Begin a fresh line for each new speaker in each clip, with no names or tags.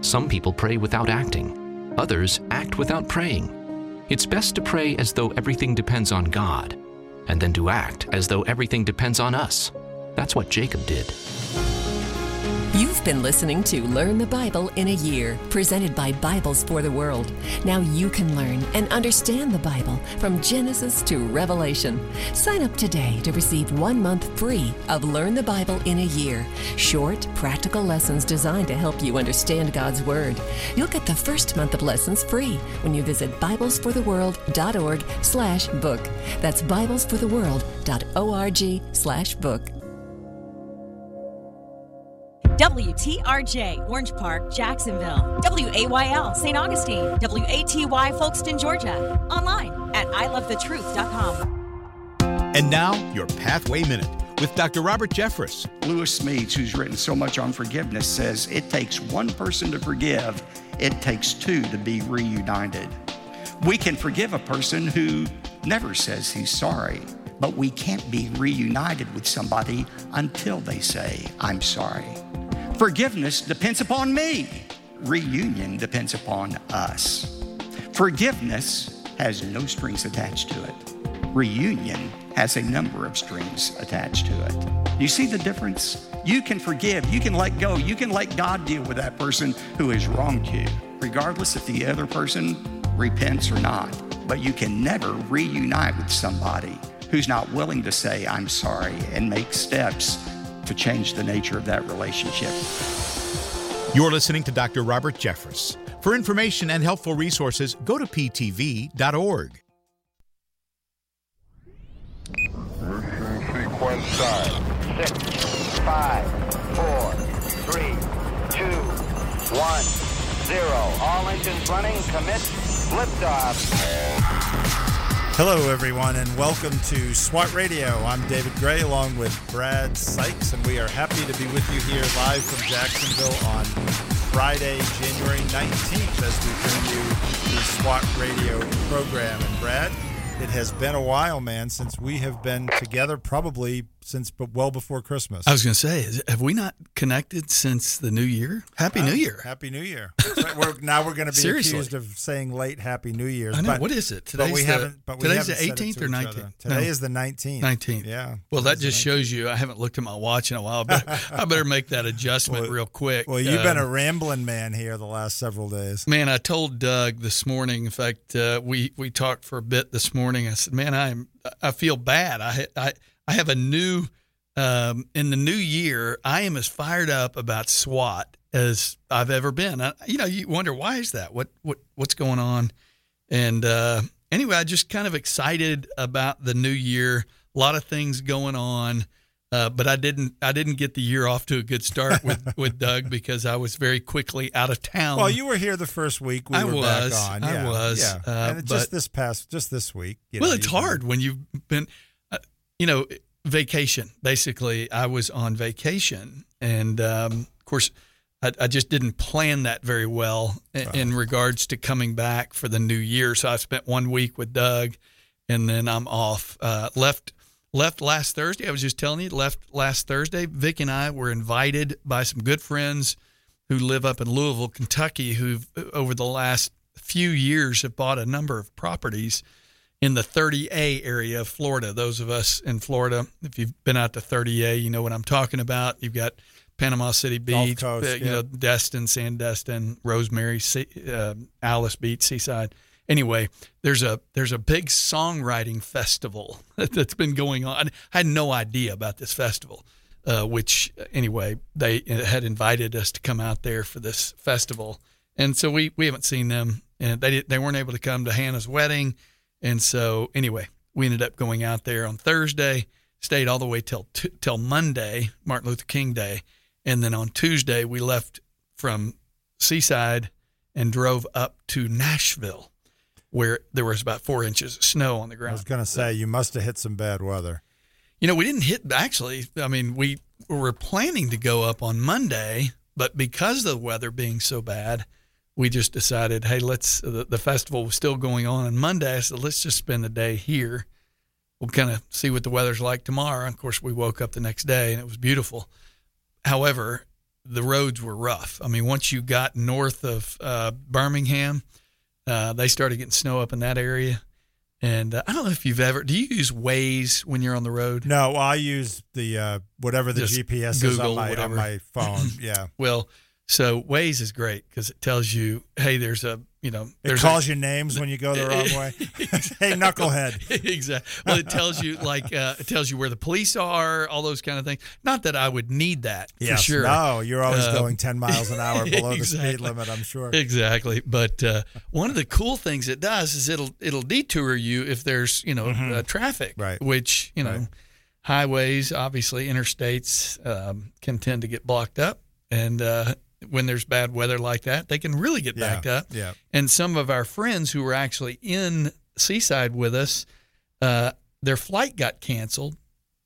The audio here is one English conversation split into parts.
Some people pray without acting, others act without praying. It's best to pray as though everything depends on God, and then to act as though everything depends on us. That's what Jacob did.
You've been listening to Learn the Bible in a Year, presented by Bibles for the World. Now you can learn and understand the Bible from Genesis to Revelation. Sign up today to receive one month free of Learn the Bible in a Year. Short, practical lessons designed to help you understand God's Word. You'll get the first month of lessons free when you visit BiblesForTheWorld.org slash book. That's BiblesForTheWorld.org slash book.
WTRJ, Orange Park, Jacksonville. WAYL, St. Augustine. WATY, Folkston, Georgia. Online at ilovethetruth.com.
And now, your Pathway Minute with Dr. Robert Jeffress.
Lewis Smedes, who's written so much on forgiveness, says it takes one person to forgive, it takes two to be reunited. We can forgive a person who never says he's sorry, but we can't be reunited with somebody until they say, I'm sorry. Forgiveness depends upon me. Reunion depends upon us. Forgiveness has no strings attached to it. Reunion has a number of strings attached to it. You see the difference? You can forgive, you can let go, you can let God deal with that person who has wronged you, regardless if the other person repents or not. But you can never reunite with somebody who's not willing to say, I'm sorry, and make steps to change the nature of that relationship.
You're listening to Dr. Robert Jeffress. For information and helpful resources, go to ptv.org.
Mission sequence time.
Six, five, four, three, two, one, zero. All engines running. Commit. Liftoff.
Hello, everyone, and welcome to SWAT Radio. I'm David Gray along with Brad Sykes, and we are happy to be with you here live from Jacksonville on Friday, January 19th, as we bring you the SWAT Radio program. And Brad, it has been a while, man, since we have been together, probably since but well before Christmas.
I was going to say, have we not connected since the new year? Happy New Year.
Happy New Year. Right. We're, now we're going to be
Seriously.
accused of saying late Happy New Year's.
I know.
But,
What is it?
but we
the-
haven't. But we
today's the
haven't it
18th or 19th?
other. Today
No.
is the 19th.
19th.
Yeah.
Well, that
the
just shows you I haven't looked at my watch in a while, but I better make that adjustment
Well-
real quick.
Well, you've been a
Um,
rambling man here the last several days.
Man, I told Doug this morning. In fact, uh, we we talked for a bit this morning. I said, "Man, I'm I feel bad. I I I have a new um, in the new year. I am as fired up about SWAT as I've ever been. I, you know, you wonder why is that? What what what's going on? And uh, anyway, I just kind of excited about the new year. A lot of things going on. Uh, but I didn't. I didn't get the year off to a good start with, with Doug because I was very quickly out of town.
Well, you were here the first week. We
I
were
was.
back on.
I
Yeah,
was.
Yeah.
Uh,
and just this past, just this week.
well,
know,
it's hard when you've been, you know, vacation. Basically, I was on vacation, and um, of course, I, I just didn't plan that very well in, in regards to coming back for the new year. So I spent one week with Doug, and then I'm off. Uh, left left last Thursday. I was just telling you, left last Thursday. Vic and I were invited by some good friends who live up in Louisville, Kentucky, who've over the last few years have bought a number of properties in the 30A area of Florida. Those of us in Florida, if you've been out to 30A, you know what I'm talking about. You've got Panama City Beach,
Coast,
uh, you
yeah.
know, Destin, Sandestin, Rosemary, uh, Alys Beach, Seaside. Anyway, there's a there's a big songwriting festival that's been going on. I had no idea about this festival, uh, which anyway they had invited us to come out there for this festival, and so we we haven't seen them, and they they weren't able to come to Hannah's wedding, and so anyway we ended up going out there on Thursday, stayed all the way till t- till Monday, Martin Luther King Day, and then on Tuesday we left from Seaside and drove up to Nashville, where there was about four inches of snow on the ground.
I was going to say you must have hit some bad weather.
You know, we didn't hit actually. I mean, we were planning to go up on Monday, but because of the weather being so bad, we just decided, hey, let's. The, the festival was still going on on Monday, so let's just spend the day here. We'll kind of see what the weather's like tomorrow. And of course, we woke up the next day and it was beautiful. However, the roads were rough. I mean, once you got north of uh, Birmingham, uh, they started getting snow up in that area. And uh, I don't know if you've ever. Do you use Waze when you're on the road?
No, I use the uh, whatever the
Just
GPS is
Google,
on my on
whatever.
my phone. Yeah,
Well, so Waze is great because it tells you, hey, there's a you know,
it calls
a,
you names when you go the wrong way. hey, knucklehead.
exactly. Well, it tells you like uh, it tells you where the police are, all those kind of things. Not that I would need that for sure.
no, you're always
Uh,
going 10 miles an hour below the speed limit. I'm sure.
Exactly, but uh, one of the cool things it does is it'll it'll detour you if there's you know uh, traffic,
Mm-hmm. Right.
Which you know,
Right.
highways, obviously interstates um, can tend to get blocked up, and uh, when there's bad weather like that, they can really get
Yeah,
backed up.
yeah.
And some of our friends who were actually in Seaside with us, uh, their flight got canceled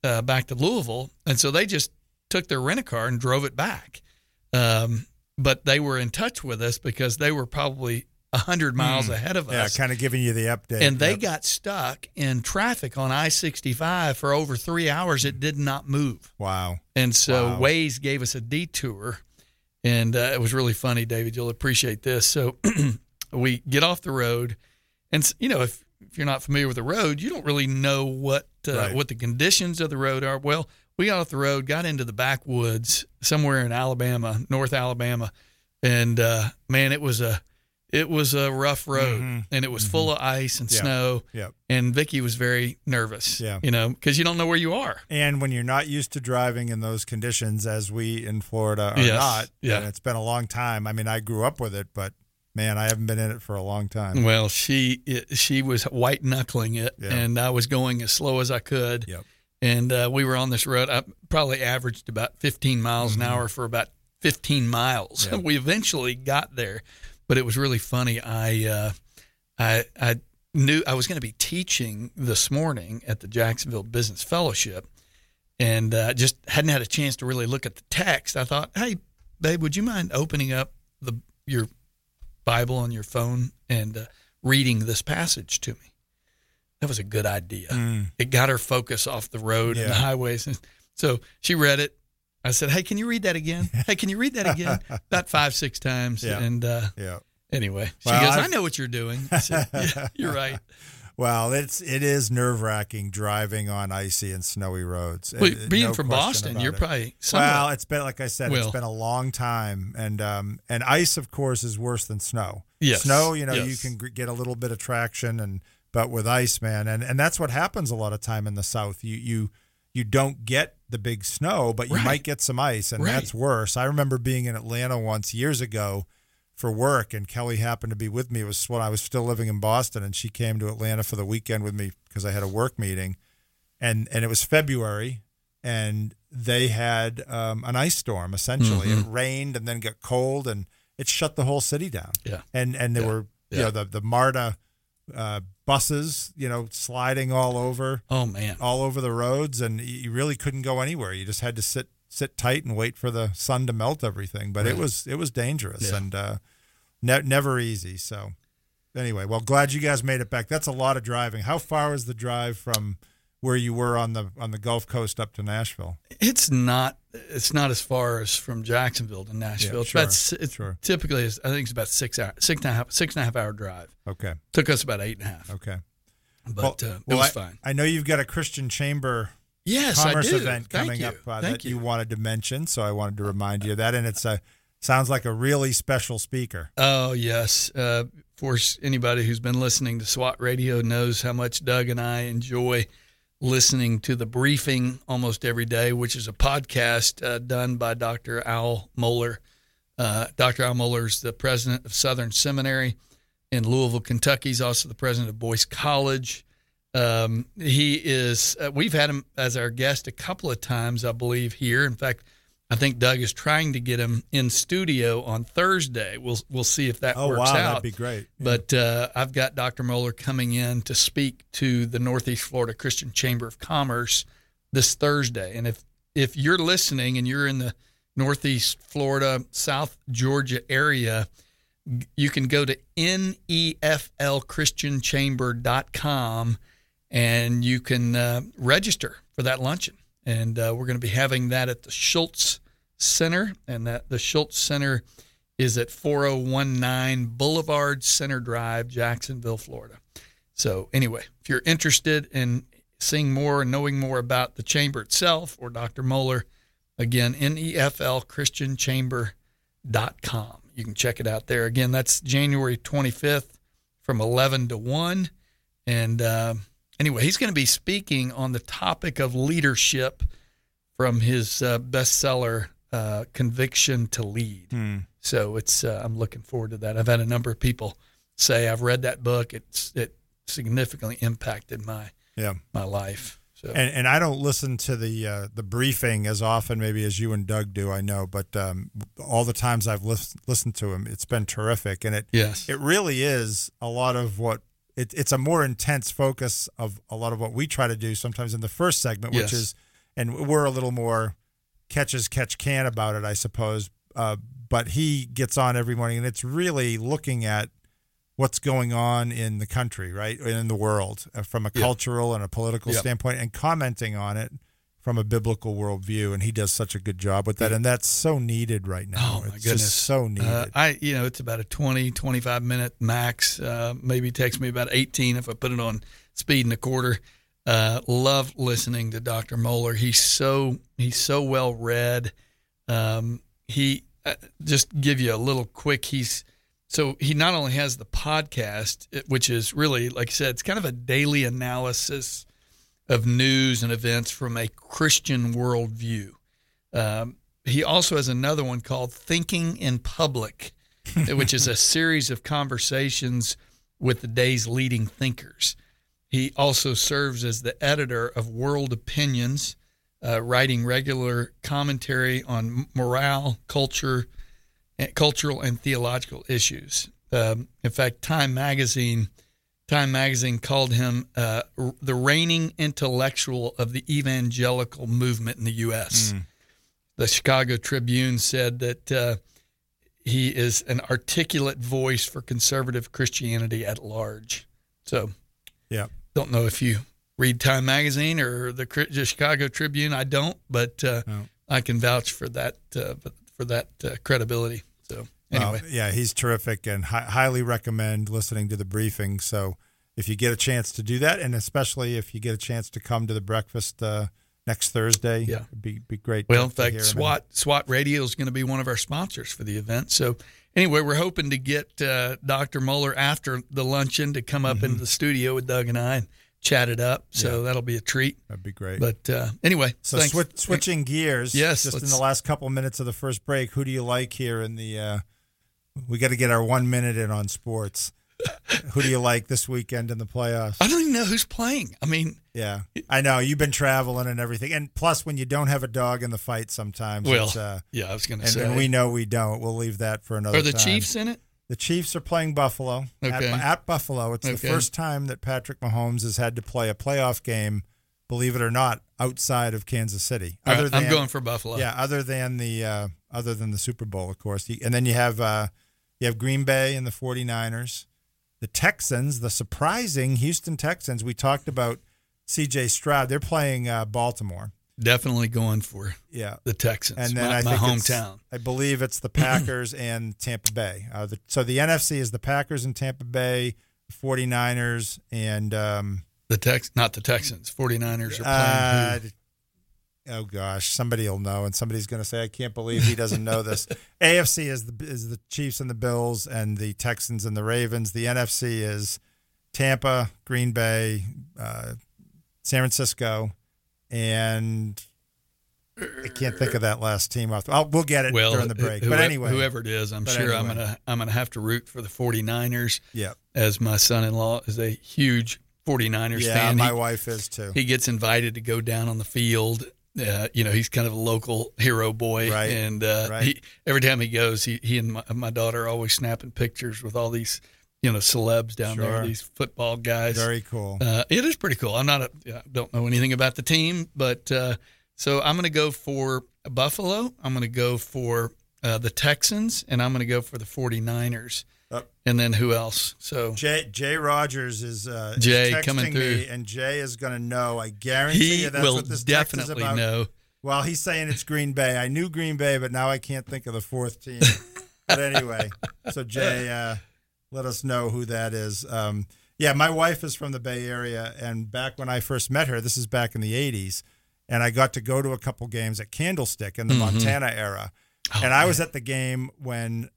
uh, back to Louisville, and so they just took their rent a car and drove it back. Um, but they were in touch with us because they were probably a hundred miles ahead of
Hmm. Yeah,
us,
kind of giving you the update.
and they
Yep.
got stuck in traffic on I sixty five for over three hours. It did not move.
wow.
And so
Wow.
Waze gave us a detour, and uh, it was really funny, David. You'll appreciate this. So we get off the road, and you know if, if you're not familiar with the road, you don't really know what uh,
Right.
what the conditions of the road are. Well, we got off the road, got into the backwoods somewhere in Alabama, North Alabama, and uh, man, it was a it was a rough road,
Mhm.
and it was full of ice and
Yeah.
snow.
Yep.
And Vicky was very nervous.
Yeah.
you know, because you don't know where you are.
And when you're not used to driving in those conditions, as we in Florida are
Yes,
not,
yeah.
and it's been a long time. I mean, I grew up with it, but man, I haven't been in it for a long time.
Well, she it, she was white knuckling it,
Yeah.
and I was going as slow as I could.
Yep.
And uh, we were on this road. I probably averaged about 15 miles an hour for about 15 miles.
Mm-hmm.
We eventually got there, but it was really funny. I uh, I I knew I was going to be teaching this morning at the Jacksonville Business Fellowship, and uh, just hadn't had a chance to really look at the text. I thought, hey, babe, would you mind opening up the your Bible on your phone and uh, reading this passage to me? That was a good idea. It got her focus off the road and the
Mm.
Highways. And so she read it. I said, "Hey, can you read that again? Hey, can you read that again?" About five, six times.
Yeah.
And uh,
Yeah.
anyway, she
Well,
goes,
I've-
"I know what you're doing." Said, yeah, you're right.
Well, it's it is nerve wracking driving on icy and snowy roads.
Well,
Uh,
being
no
from Boston, you're
it.
probably somewhat-
well. It's been like I said,
Well-
it's been a long time, and um, and ice, of course, is worse than snow.
Yes,
snow, you know, you can get a little bit of traction, and but with ice, man, and and that's what happens a lot of time in the South. You you you don't get the big snow, but you
Right.
might get some ice, and
Right.
that's worse. I remember being in Atlanta once years ago for work, and Kelly happened to be with me. It was when I was still living in Boston, and she came to Atlanta for the weekend with me because I had a work meeting, and and it was February, and they had um, an ice storm. Essentially, it rained and then got cold, and it shut the whole city down.
Yeah.
and and there
Yeah.
were you know the the MARTA uh, buses, you know, sliding all over
Oh man.
all over the roads, and you really couldn't go anywhere. You just had to sit sit tight and wait for the sun to melt everything. But it was it was dangerous
Yeah.
and uh, ne- never easy. So anyway, well, glad you guys made it back. That's a lot of driving. How far was the drive from where you were on the on the Gulf Coast up to Nashville?
It's not. It's not as far as from Jacksonville to Nashville. it's
sure,
about, it's
sure.
typically, it's- I think it's about six hour, six and a half, six and a half hour drive.
Okay,
Took us about eight and a half,
okay.
but
well,
uh, it
well,
was
I,
fine.
I know you've got a Christian Chamber
Yes,
commerce event
Thank
coming
you.
up uh, that you. wanted to mention, so I wanted to remind you of that. And it's a sounds like a really special speaker.
Oh yes. Uh, for s- anybody who's been listening to SWAT Radio knows how much Doug and I enjoy listening to the briefing almost every day, which is a podcast uh, done by Dr. Al Mohler. Uh, Dr. Al Mohler is the president of Southern Seminary in Louisville, Kentucky. He's also the president of Boyce College. Um, he is. Uh, we've had him as our guest a couple of times, I believe, here. In fact, I think Doug is trying to get him in studio on Thursday. We'll we'll see if that
Oh
works
wow,
out.
that'd be great. Yeah.
But uh, I've got Dr. Mohler coming in to speak to the Northeast Florida Christian Chamber of Commerce this Thursday. And if if you're listening and you're in the Northeast Florida, South Georgia area, you can go to neflchristianchamber.com and you can uh, register for that luncheon. And uh, we're going to be having that at the Schultz Center, and that the Schultz Center is at 4019 Boulevard Center Drive, Jacksonville, Florida. So, anyway, if you're interested in seeing more and knowing more about the chamber itself or Dr. Mohler, again, neflchristianchamber.com. You can check it out there. Again, that's January 25th from 11 to 1. And uh, anyway, he's going to be speaking on the topic of leadership from his uh, bestseller, uh, Conviction to Lead.
Hmm.
So it's uh, I'm looking forward to that. I've had a number of people say I've read that book. It's it significantly impacted my
Yeah.
my life. So
And, and I don't listen to the uh, the briefing as often, maybe as you and Doug do. I know, but um, all the times I've lis- listened to him, it's been terrific, and it
yes,
it really is a lot of what it, it's a more intense focus of a lot of what we try to do sometimes in the first segment, which
Yes.
is, and we're a little more catch as catch can about it, I suppose. Uh, but he gets on every morning, and it's really looking at what's going on in the country, right, in the world, uh, from a
Yeah.
cultural and a political
Yep.
standpoint, and commenting on it from a biblical worldview. And he does such a good job with that, and that's so needed right now.
Oh my
it's
goodness,
just so needed.
Uh, I you know it's about a 20, 25 minute max. Uh, maybe takes me about eighteen if I put it on speed and a quarter. Uh, love listening to Dr. Mohler. He's so he's so well read. Um, he uh, just give you a little quick. He's so he not only has the podcast, which is really like I said, it's kind of a daily analysis of news and events from a Christian worldview. Um, he also has another one called Thinking in Public, which is a series of conversations with the day's leading thinkers. He also serves as the editor of World Opinions, uh, writing regular commentary on morale, culture, and cultural and theological issues. Um, in fact, Time magazine Time magazine called him uh, the reigning intellectual of the evangelical movement in the U.S. The Chicago Tribune said that uh, he is an articulate voice for conservative Christianity at large. So,
yeah.
Don't know if you read Time magazine or the, Chicago Tribune. I don't, but uh,
No.
I can vouch for that uh, for that uh, credibility. So, anyway,
Well, yeah, he's terrific and hi- highly recommend listening to the briefing. So if you get a chance to do that, and especially if you get a chance to come to the breakfast uh, next Thursday,
Yeah.
it'd be, be great.
Well,
to,
in fact. SWAT SWAT Radio is going to be one of our sponsors for the event. So, anyway, we're hoping to get uh, Dr. Mohler after the luncheon to come up into the studio with Doug and I and chat it up. So
Mm-hmm. Yeah.
that'll be a treat.
That'd be great.
But uh, anyway,
so swi- switching gears,
Yes,
just in the last couple minutes of the first break, who do you like here in the? Uh, we got to get our one minute in on sports. who do you like this weekend in the playoffs?
I don't even know who's playing. I mean,
Yeah, I know you've been traveling and everything, and plus when you don't have a dog in the fight, sometimes
well,
it's, uh,
yeah, I was going to
and,
say.
and we know we don't. We'll leave that for another.
are the
time.
Chiefs in it?
The Chiefs are playing Buffalo at,
Okay.
at Buffalo. It's the first time that Patrick Mahomes has had to play a playoff game, believe it or not, outside of Kansas City.
All right, I'm going for Buffalo.
Yeah, other than the uh, other than the Super Bowl, of course. And then you have uh, you have Green Bay and the 49ers. The Texans, the surprising Houston Texans. We talked about C.J. Stroud. They're playing uh, Baltimore.
Definitely going for
Yeah.
the Texans.
And then
my,
I
my hometown.
I believe it's the Packers and Tampa Bay. Uh, the, so the NFC is the Packers and Tampa Bay, 49ers, and um,
The Tex, not the Texans. 49ers are playing.
uh, oh gosh, somebody will know, and somebody's going to say, "I can't believe he doesn't know this." AFC is the is the Chiefs and the Bills, and the Texans and the Ravens. The NFC is Tampa, Green Bay, uh, San Francisco, and I can't think of that last team off. I'll, we'll get it
well,
during the break.
who-
but anyway,
whoever it is, I'm sure I'm gonna I'm gonna have to root for the 49ers.
yeah,
as my son-in-law is a huge 49ers
yeah,
fan.
my
he,
wife is too.
he gets invited to go down on the field. Uh, you know, he's kind of a local hero boy,
Right,
and uh,
right.
he, every time he goes, he, he and my, my daughter are always snapping pictures with all these, you know, celebs down there, these football guys.
Very cool.
Uh, it is pretty cool. I'm not a, I don't know anything about the team, but uh, so I'm going to go for Buffalo. I'm going to go for uh, the Texans, and I'm going to go for the 49ers.
Uh,
and then who else? So
Jay Jay Rogers is uh, is
Jay
texting
coming through.
me, and Jay is going to know. I guarantee
he
you that's
will
what this text is about.
know.
Well, he's saying it's Green Bay. I knew Green Bay, but now I can't think of the fourth team. but anyway, so Jay, uh, let us know who that is. Um, yeah, my wife is from the Bay Area, and back when I first met her, this is back in the '80s, and I got to go to a couple games at Candlestick in the
Mhm.
Montana era,
Oh,
and I was at the game when.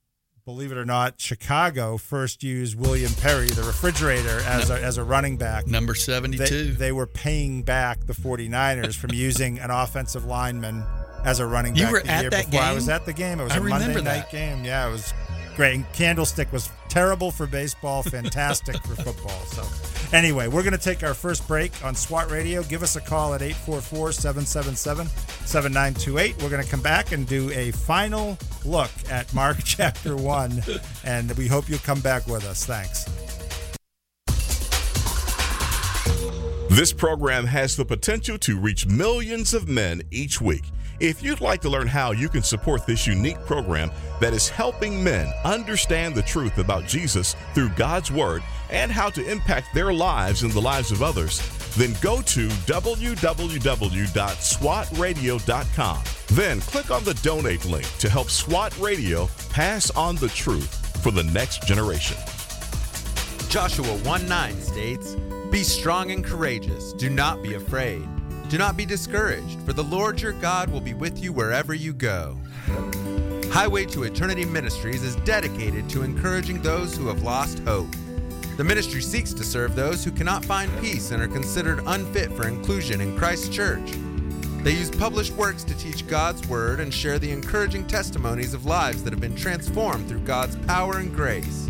Believe it or not, Chicago first used William Perry, the refrigerator, as a, as a running back.
Number
They,
72.
they were paying back the 49ers from using an offensive lineman as a running back.
You were
the
at
year
that
before. I was at the game. It was
I
a Monday
remember
night game. Yeah, it was great. And Candlestick was terrible for baseball, fantastic for football. So, anyway, we're going to take our first break on SWAT Radio. Give us a call at 844 777 7928. We're going to come back and do a final look at Mark chapter 1, and we hope you'll come back with us. Thanks.
This program has the potential to reach millions of men each week. If you'd like to learn how you can support this unique program that is helping men understand the truth about Jesus through God's Word and how to impact their lives and the lives of others, then go to www.swatradio.com. Then click on the donate link to help SWAT Radio pass on the truth for the next generation.
Joshua 1 9 states, Be strong and courageous. Do not be afraid. Do not be discouraged, for the Lord your God will be with you wherever you go. Highway to Eternity Ministries is dedicated to encouraging those who have lost hope. The ministry seeks to serve those who cannot find peace and are considered unfit for inclusion in Christ's church. They use published works to teach God's Word and share the encouraging testimonies of lives that have been transformed through God's power and grace.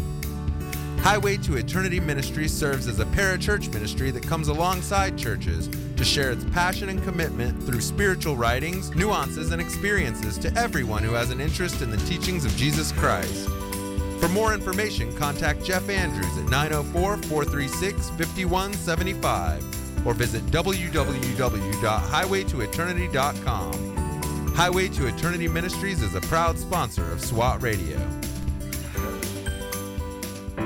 Highway to Eternity Ministry serves as a parachurch ministry that comes alongside churches to share its passion and commitment through spiritual writings, nuances, and experiences to everyone who has an interest in the teachings of Jesus Christ. For more information, contact Jeff Andrews at 904 436 5175 or visit www.highwaytoeternity.com. Highway to Eternity Ministries is a proud sponsor of SWAT Radio.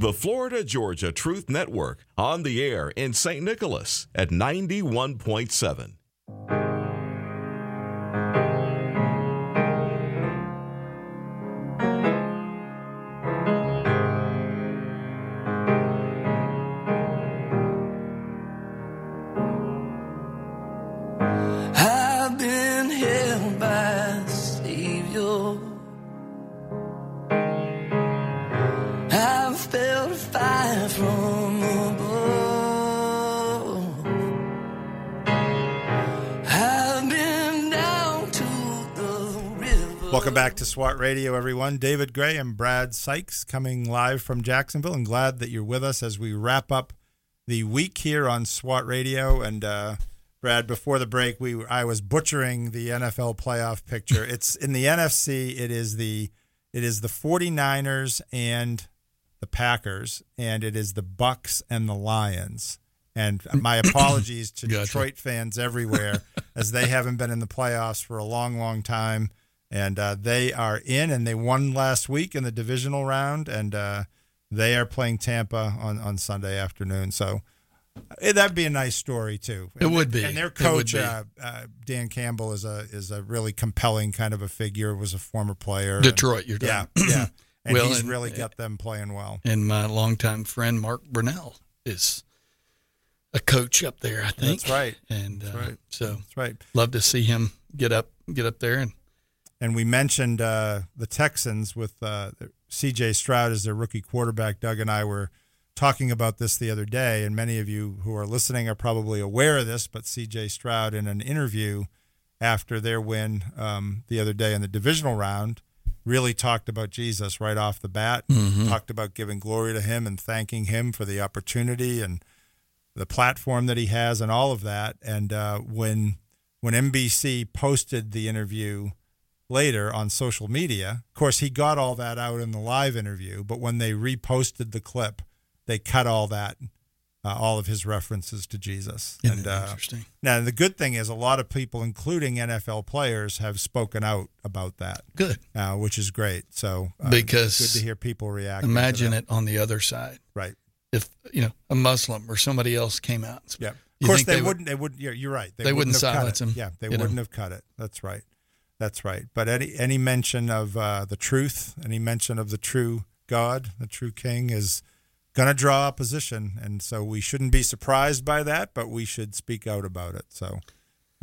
The Florida Georgia Truth Network on the air in St. Nicholas at 91.7.
to
SWAT Radio, everyone. David Gray and Brad Sykes coming live from Jacksonville. I'm glad that you're with us as we wrap up the week here on SWAT Radio. And uh, Brad, before the break, we I was butchering the NFL playoff picture. It's in the NFC. It is the it is the 49ers and the Packers, and it is the Bucs and the Lions. And my apologies to
Gotcha.
Detroit fans everywhere, as they haven't been in the playoffs for a long, long time. And uh, they are in, and they won last week in the divisional round, and uh, they are playing Tampa on, on Sunday afternoon. So eh, that'd be a nice story too.
It would be.
And their coach, uh, uh, Dan Campbell, is a is a really compelling kind of a figure. Was a former player.
Detroit, you're
yeah, yeah. And
Well,
he's
and-
really got them playing well.
And my longtime friend Mark Brunell is a coach up there, I think.
That's right.
And
That's
uh,
right.
so
That's right.
love to see him get up get up there and
And we mentioned uh, the Texans with uh, C.J. Stroud as their rookie quarterback. Doug and I were talking about this the other day, and many of you who are listening are probably aware of this. But C.J. Stroud, in an interview after their win um, the other day in the divisional round, really talked about Jesus right off the bat.
Mhm.
Talked about giving glory to Him and thanking Him for the opportunity and the platform that he has and all of that. And uh, when when NBC posted the interview later on social media, of course, he got all that out in the live interview, but when they reposted the clip, they cut all that, uh, all of his references to Jesus.
Isn't
and uh,
interesting?
now the good thing is a lot of people, including NFL players, have spoken out about that.
Good.
uh, which is great. So
Because
good to hear people react.
Imagine it on the other side.
Right.
If you know a Muslim or somebody else came out.
Yeah. Of course, they,
would-
wouldn't. They would. You're, you're right.
They wouldn't
have cut
silence
it.
him,
Yeah, they wouldn't have cut it. That's right. That's right. But any any mention of uh, the truth, any mention of the true God, the true King, is going to draw opposition, and so we shouldn't be surprised by that. But we should speak out about it. So.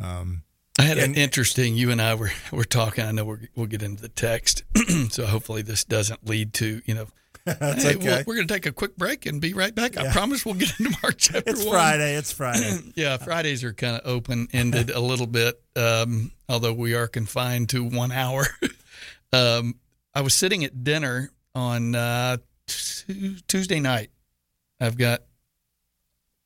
Um,
I had an interesting. You and I were were talking. I know we're, we'll get into the text, so hopefully this doesn't lead to you know.
That's
hey,
okay.
well, we're going to take a quick break and be right back. I promise we'll get into Mark chapter one.
It's
one.
Friday. It's Friday.
yeah, Fridays are kind of open ended a little bit, um, although we are confined to one hour. um, I was sitting at dinner on uh, Tu- Tuesday night. I've got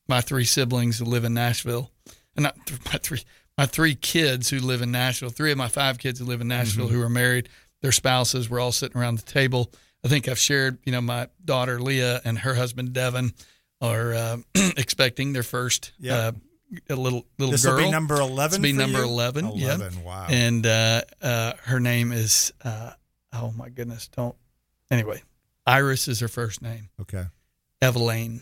my three siblings who live in Nashville, and not th- my three, my three kids who live in Nashville. Three of my five kids who live in Nashville
Mm-hmm.
who are married. Their spouses were all sitting around the table. I think I've shared, you know, my daughter Leah and her husband Devin are uh, expecting their first
Yeah.
uh, a little little
This
girl.
will be number 11
This will be number
you?
eleven.
11,
yeah.
wow.
And uh, uh, her name is uh, oh my goodness, don't. Anyway, Iris is her first name.
Okay.
Evelyn.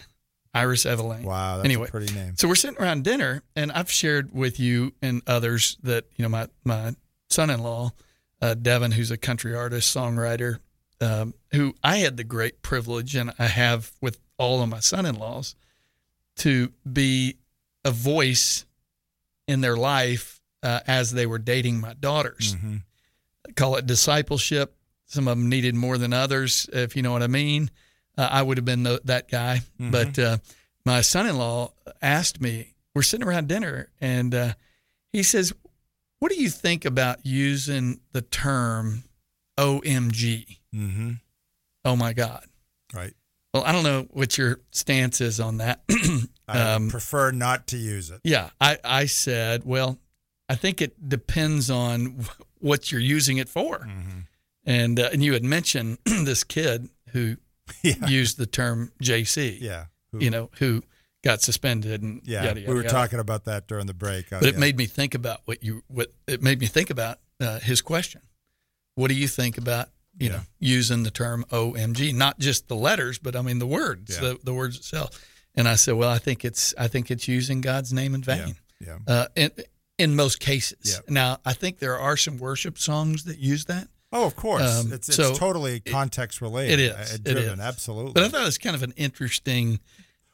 Iris Evelyn.
Wow, that's
anyway,
a pretty name.
So we're sitting around dinner, and I've shared with you and others that you know my my son-in-law, uh, Devin, who's a country artist, songwriter, um, who I had the great privilege, and I have with all of my son-in-laws, to be a voice in their life uh, as they were dating my daughters.
Mm-hmm.
Call it discipleship. Some of them needed more than others, if you know what I mean. Uh, I would have been the, that guy,
Mhm.
but uh, my son-in-law asked me. We're sitting around dinner, and uh, he says, "What do you think about using the term OMG?"
Mm-hmm.
Oh my God!
Right.
Well, I don't know what your stance is on that.
I
Um,
prefer not to use it.
yeah, I, I said, well, I think it depends on what you're using it for.
Mm-hmm.
And uh, and you had mentioned this kid who
Yeah.
used the term JC.
Yeah. Who-
You know, who got suspended and
Yeah,
yada, yada,
we were
yada.
talking about that during the break. Uh,
But it
yeah.
made me think about what you what it made me think about uh, his question. What do you think about you know using the term OMG, not just the letters, but I mean the words,
Yeah.
the, the words itself? And I said, well, I think it's I think it's using God's name in vain.
Yeah.
Uh, in in most cases.
Yeah.
Now, I think there are some worship songs that use that.
Oh, of course.
Um,
it's, it's
so
totally context related.
It is.
driven,
is.
absolutely.
But I thought it was kind of an interesting.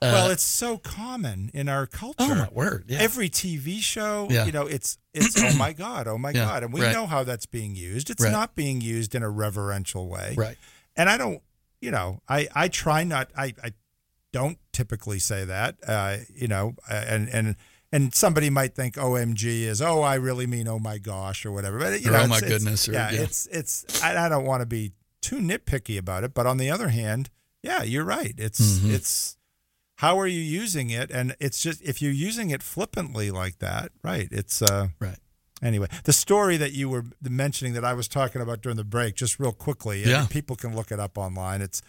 Uh,
well, it's so common in our culture.
Oh, my word, yeah.
Every TV show,
Yeah.
you know, it's it's oh my god, oh my
Yeah,
god, and we
right.
know how that's being used. It's
Right.
not being used in a reverential way,
Right.
And I don't, you know, I I try not, I I don't typically say that, uh, you know, and and. And somebody might think OMG is oh I really mean oh my gosh or whatever, but you
Or,
know
"Oh, my
it's-
goodness," or-
yeah,
yeah.
it's it's I, I don't want to be too nitpicky about it, but on the other hand, yeah, you're right. It's
Mhm.
it's how are you using it? And it's just if you're using it flippantly like that, right? It's uh
right.
Anyway, the story that you were mentioning that I was talking about during the break, just real quickly, and
Yeah.
people can look it up online. It's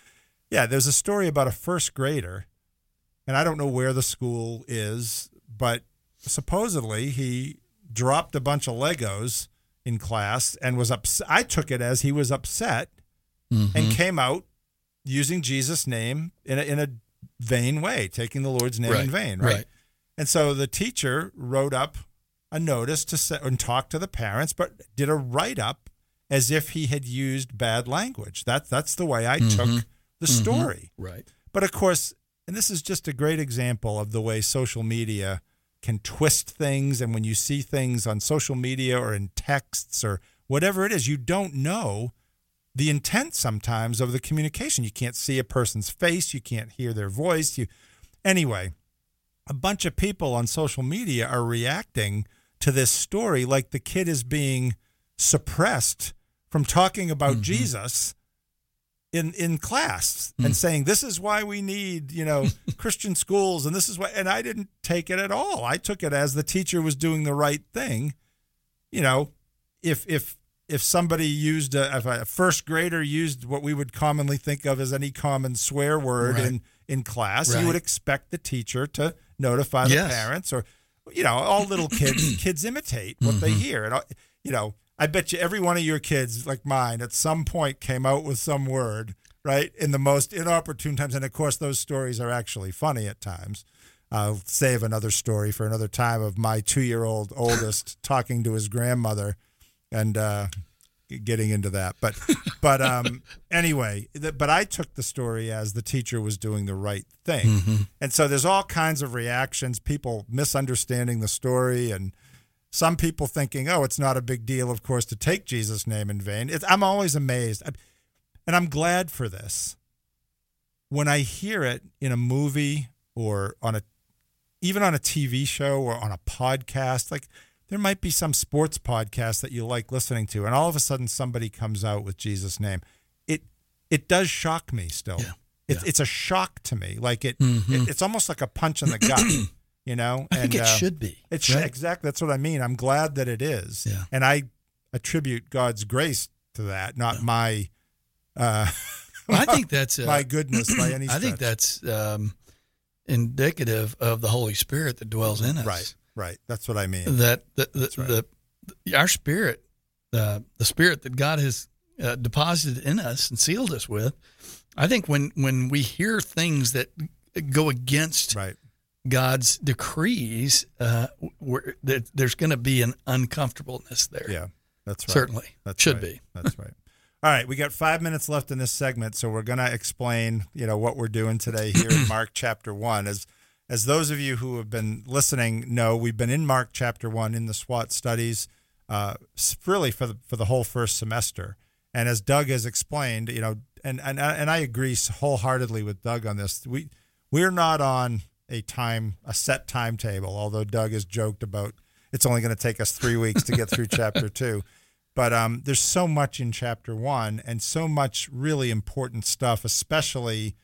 yeah, there's a story about a first grader, and I don't know where the school is, but supposedly he dropped a bunch of Legos in class and was upset. I took it as he was upset and
Mhm.
came out using Jesus' name in a, in a vain way, taking the Lord's name in vain, right?
right.
And so the teacher wrote up a notice to set and talk to the parents, but did a write up as if he had used bad language. That that's the way I
Mhm.
took the
Mhm.
story.
Right.
But of course, and this is just a great example of the way social media can twist things. And when you see things on social media or in texts or whatever it is, you don't know the intent sometimes of the communication. You can't see a person's face, you can't hear their voice. You anyway, a bunch of people on social media are reacting to this story like the kid is being suppressed from talking about Jesus in in class
Hmm.
and saying this is why we need you know Christian schools and this is why and I didn't take it at all. I took it as the teacher was doing the right thing. You know, if if if somebody used a, if a first grader used what we would commonly think of as any common swear word
Right.
in in class,
Right.
you would expect the teacher to notify the
Yes.
parents or you know all little kids kids imitate what they
Mhm.
hear and uh, you know I bet you every one of your kids like mine at some point came out with some word right in the most inopportune times and of course those stories are actually funny at times I'll save another story for another time of my two-year-old oldest talking to his grandmother and uh, getting into that. But but um, anyway, th- but I took the story as the teacher was doing the right thing,
Mhm.
and so there's all kinds of reactions, people misunderstanding the story, and some people thinking, oh, it's not a big deal, of course, to take Jesus' name in vain. It's, I'm always amazed, I- and I'm glad for this. When I hear it in a movie or on a even on a TV show or on a podcast, like there might be some sports podcast that you like listening to, and all of a sudden somebody comes out with Jesus' name. It it does shock me still. It's it's a shock to me. Like it,
Mhm.
it it's almost like a punch in the gut. You know,
I think
And,
it
uh,
should be,
It should
right?
exactly. That's what I mean. I'm glad that it is.
Yeah.
And I attribute God's grace to that, not my. Uh,
I think that's uh,
my goodness by any.
I think that's um, indicative of the Holy Spirit that dwells in us.
Right, right. That's what I mean.
That the the, the, our spirit, uh, the spirit that God has uh, deposited in us and sealed us with. I think when when we hear things that go against
right.
God's decrees, uh, we're, there, there's going to be an uncomfortableness there.
Yeah, that's right.
Certainly,
that
should
right.
be.
That's right. All right, we got five minutes left in this segment, so we're going to explain, you know, what we're doing today here in Mark chapter one. As as those of you who have been listening know, we've been in Mark chapter one in the SWAT studies, uh, really for the for the whole first semester. And as Doug has explained, you know, and and and I agree wholeheartedly with Doug on this. We we're not on a time a set timetable, although Doug has joked about it's only going to take us three weeks to get through chapter two. But um, there's so much in chapter one and so much really important stuff, especially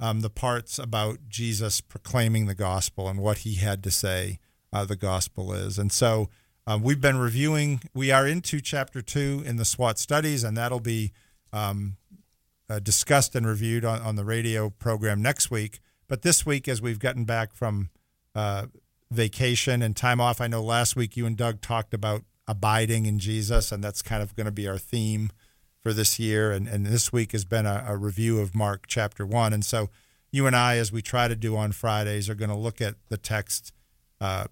um, the parts about Jesus proclaiming the gospel and what he had to say uh, the gospel is. And so um, we've been reviewing, we are into chapter two in the SWAT studies, and that'll be um, uh, discussed and reviewed on, on the radio program next week. But this week, as we've gotten back from uh, vacation and time off, I know last week you and Doug talked about abiding in Jesus, and that's kind of going to be our theme for this year. And, and this week has been a, a review of Mark chapter one. And so you and I, as we try to do on Fridays, are going to look at the text uh,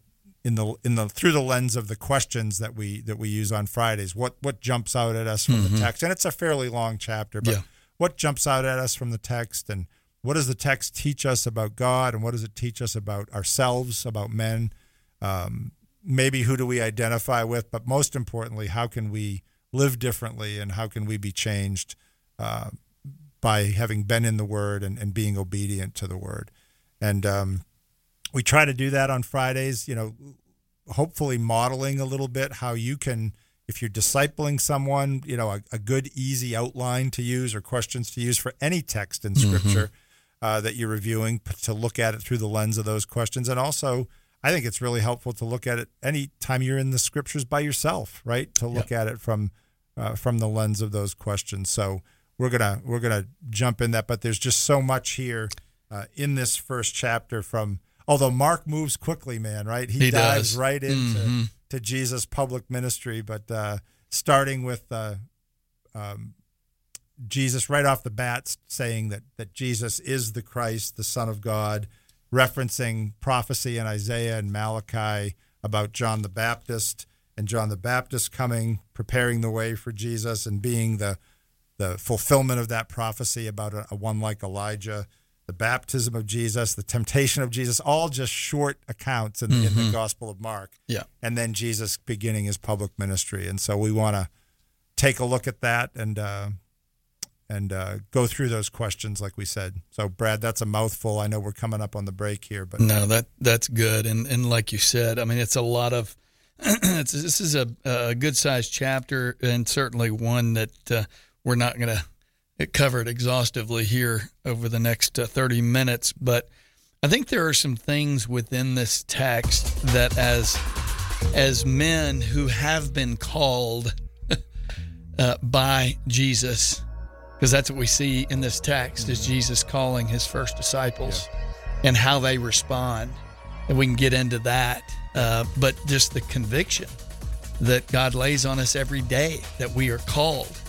in the in the through the lens of the questions that we that we use on Fridays. What what jumps out at us from
Mhm.
the text? And it's a fairly long chapter, but
Yeah.
what jumps out at us from the text and what does the text teach us about God and what does it teach us about ourselves, about men? Um, maybe who do we identify with, but most importantly, how can we live differently and how can we be changed uh, by having been in the Word and, and being obedient to the Word? And um, we try to do that on Fridays, you know, hopefully modeling a little bit how you can, if you're discipling someone, you know, a, a good, easy outline to use or questions to use for any text in
Mhm.
Scripture uh, that you're reviewing, to look at it through the lens of those questions. And also, I think it's really helpful to look at it any time you're in the Scriptures by yourself, right? To look at it from uh, from the lens of those questions. So we're gonna we're gonna jump in that, but there's just so much here uh, in this first chapter from although Mark moves quickly, man, right?
He
dives
does.
right into
Mhm.
to Jesus' public ministry, but uh, starting with uh, um, Jesus right off the bat saying that that Jesus is the Christ, the Son of God, referencing prophecy in Isaiah and Malachi about John the Baptist and John the Baptist coming, preparing the way for Jesus and being the the fulfillment of that prophecy about a, a one like Elijah, the baptism of Jesus, the temptation of Jesus, all just short accounts in, in the
Mhm.
Gospel of Mark.
Yeah.
And then Jesus beginning his public ministry. And so we want to take a look at that and uh, and uh, go through those questions, like we said. So, Brad, that's a mouthful. I know we're coming up on the break here, but
No, that that's good, and and like you said, I mean, it's a lot of. this is a, a good sized chapter, and certainly one that uh, we're not going to cover it exhaustively here over the next uh, 30 minutes, but I think there are some things within this text that as as men who have been called uh, by Jesus, because that's what we see in this text is Jesus calling his first disciples yeah. and how they respond. And we can get into that. Uh, but just the conviction that God lays on us every day that we are called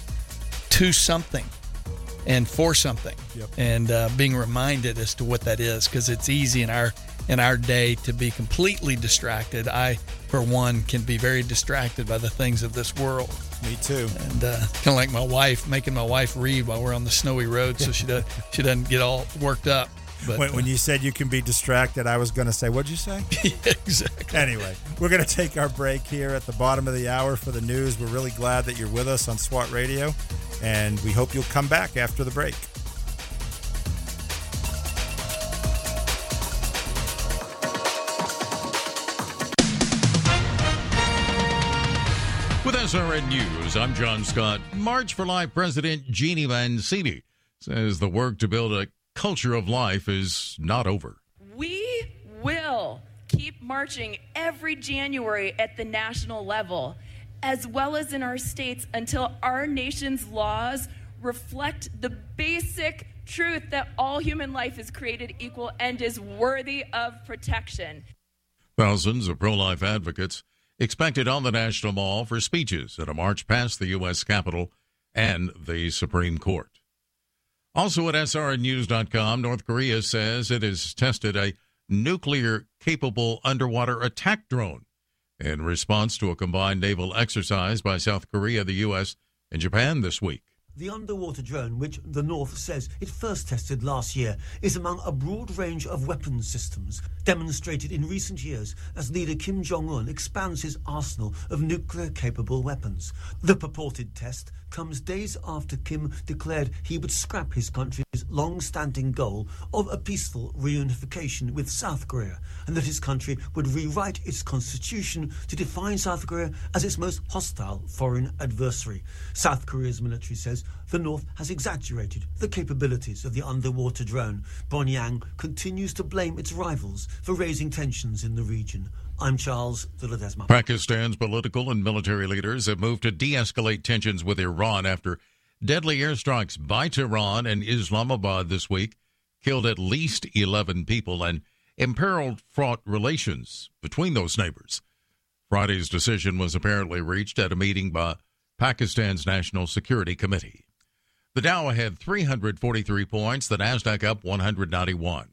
to something and for something. Yep. and uh, being reminded as to what that is because it's easy in our in our day to be completely distracted. I for one can be very distracted by the things of this world.
Me too.
And uh, kind of like my wife making my wife read while we're on the snowy road so she does she doesn't get all worked up
but, when, when, you said you can be distracted, I was going to say, what'd you say?
yeah, exactly.
Anyway, we're going to take our break here at the bottom of the hour for the news. We're really glad that you're with us on SWAT Radio, and we hope you'll come back after the break.
With SRN News, I'm John Scott. March for Life President Jeanne Mancini says the work to build a culture of life is not over.
We will keep marching every January at the national level, as well as in our states, until our nation's laws reflect the basic truth that all human life is created equal and is worthy of protection.
Thousands of pro life advocates expected on the National Mall for speeches at a march past the U.S. Capitol and the Supreme Court. Also at SRNnews.com, North Korea says it has tested a nuclear capable underwater attack drone in response to a combined naval exercise by South Korea, the U.S., and Japan this week.
The underwater drone, which the North says it first tested last year, is among a broad range of weapons systems demonstrated in recent years as leader Kim Jong un expands his arsenal of nuclear capable weapons. The purported test comes days after Kim declared he would scrap his country's long standing goal of a peaceful reunification with South Korea, and that his country would rewrite its constitution to define South Korea as its most hostile foreign adversary. South Korea's military says the North has exaggerated the capabilities of the underwater drone. Pyongyang continues to blame its rivals for raising tensions in the region. I'm Charles de Ledesma.
Pakistan's political and military leaders have moved to de escalate tensions with Iran after deadly airstrikes by Tehran and Islamabad this week killed at least 11 people and imperiled fraught relations between those neighbors. Friday's decision was apparently reached at a meeting by Pakistan's National Security Committee. The Dow had 343 points, the Nasdaq up 191.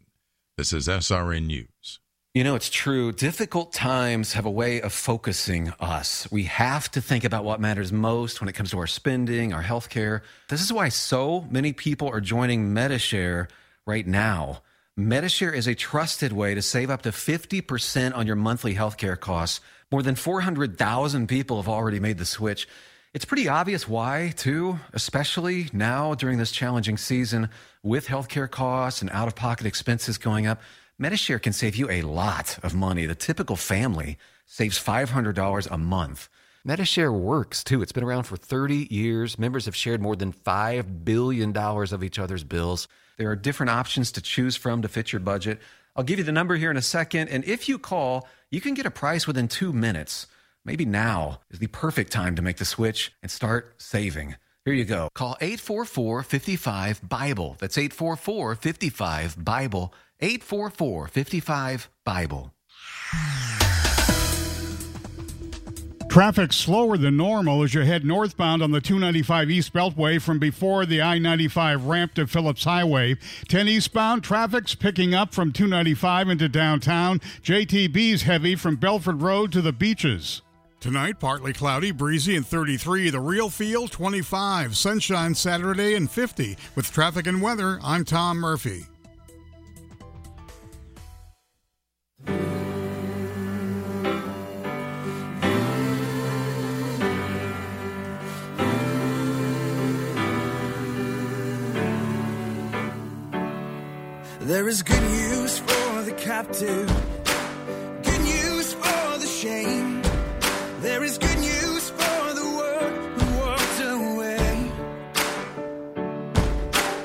This is SRN News.
You know, it's true. Difficult times have a way of focusing us. We have to think about what matters most when it comes to our spending, our health care. This is why so many people are joining Medi-Share right now. Medi-Share is a trusted way to save up to 50% on your monthly healthcare costs. More than 400,000 people have already made the switch. It's pretty obvious why, too, especially now during this challenging season with healthcare costs and out of pocket expenses going up. Medi-Share can save you a lot of money. The typical family saves $500 a month. Medi-Share works too. It's been around for 30 years. Members have shared more than $5 billion of each other's bills. There are different options to choose from to fit your budget. I'll give you the number here in a second. And if you call, you can get a price within two minutes. Maybe now is the perfect time to make the switch and start saving. Here you go. Call 844 55 Bible. That's 844 55 Bible. 844 55 Bible.
Traffic slower than normal as you head northbound on the 295 East Beltway from before the I 95 ramp to Phillips Highway. 10 eastbound, traffic's picking up from 295 into downtown. JTB's heavy from Belfort Road to the beaches. Tonight, partly cloudy, breezy, and 33. The real feel, 25. Sunshine Saturday and 50. With traffic and weather, I'm Tom Murphy.
There is good news for the captive, good news for the shame. There is good news for the world who walked away.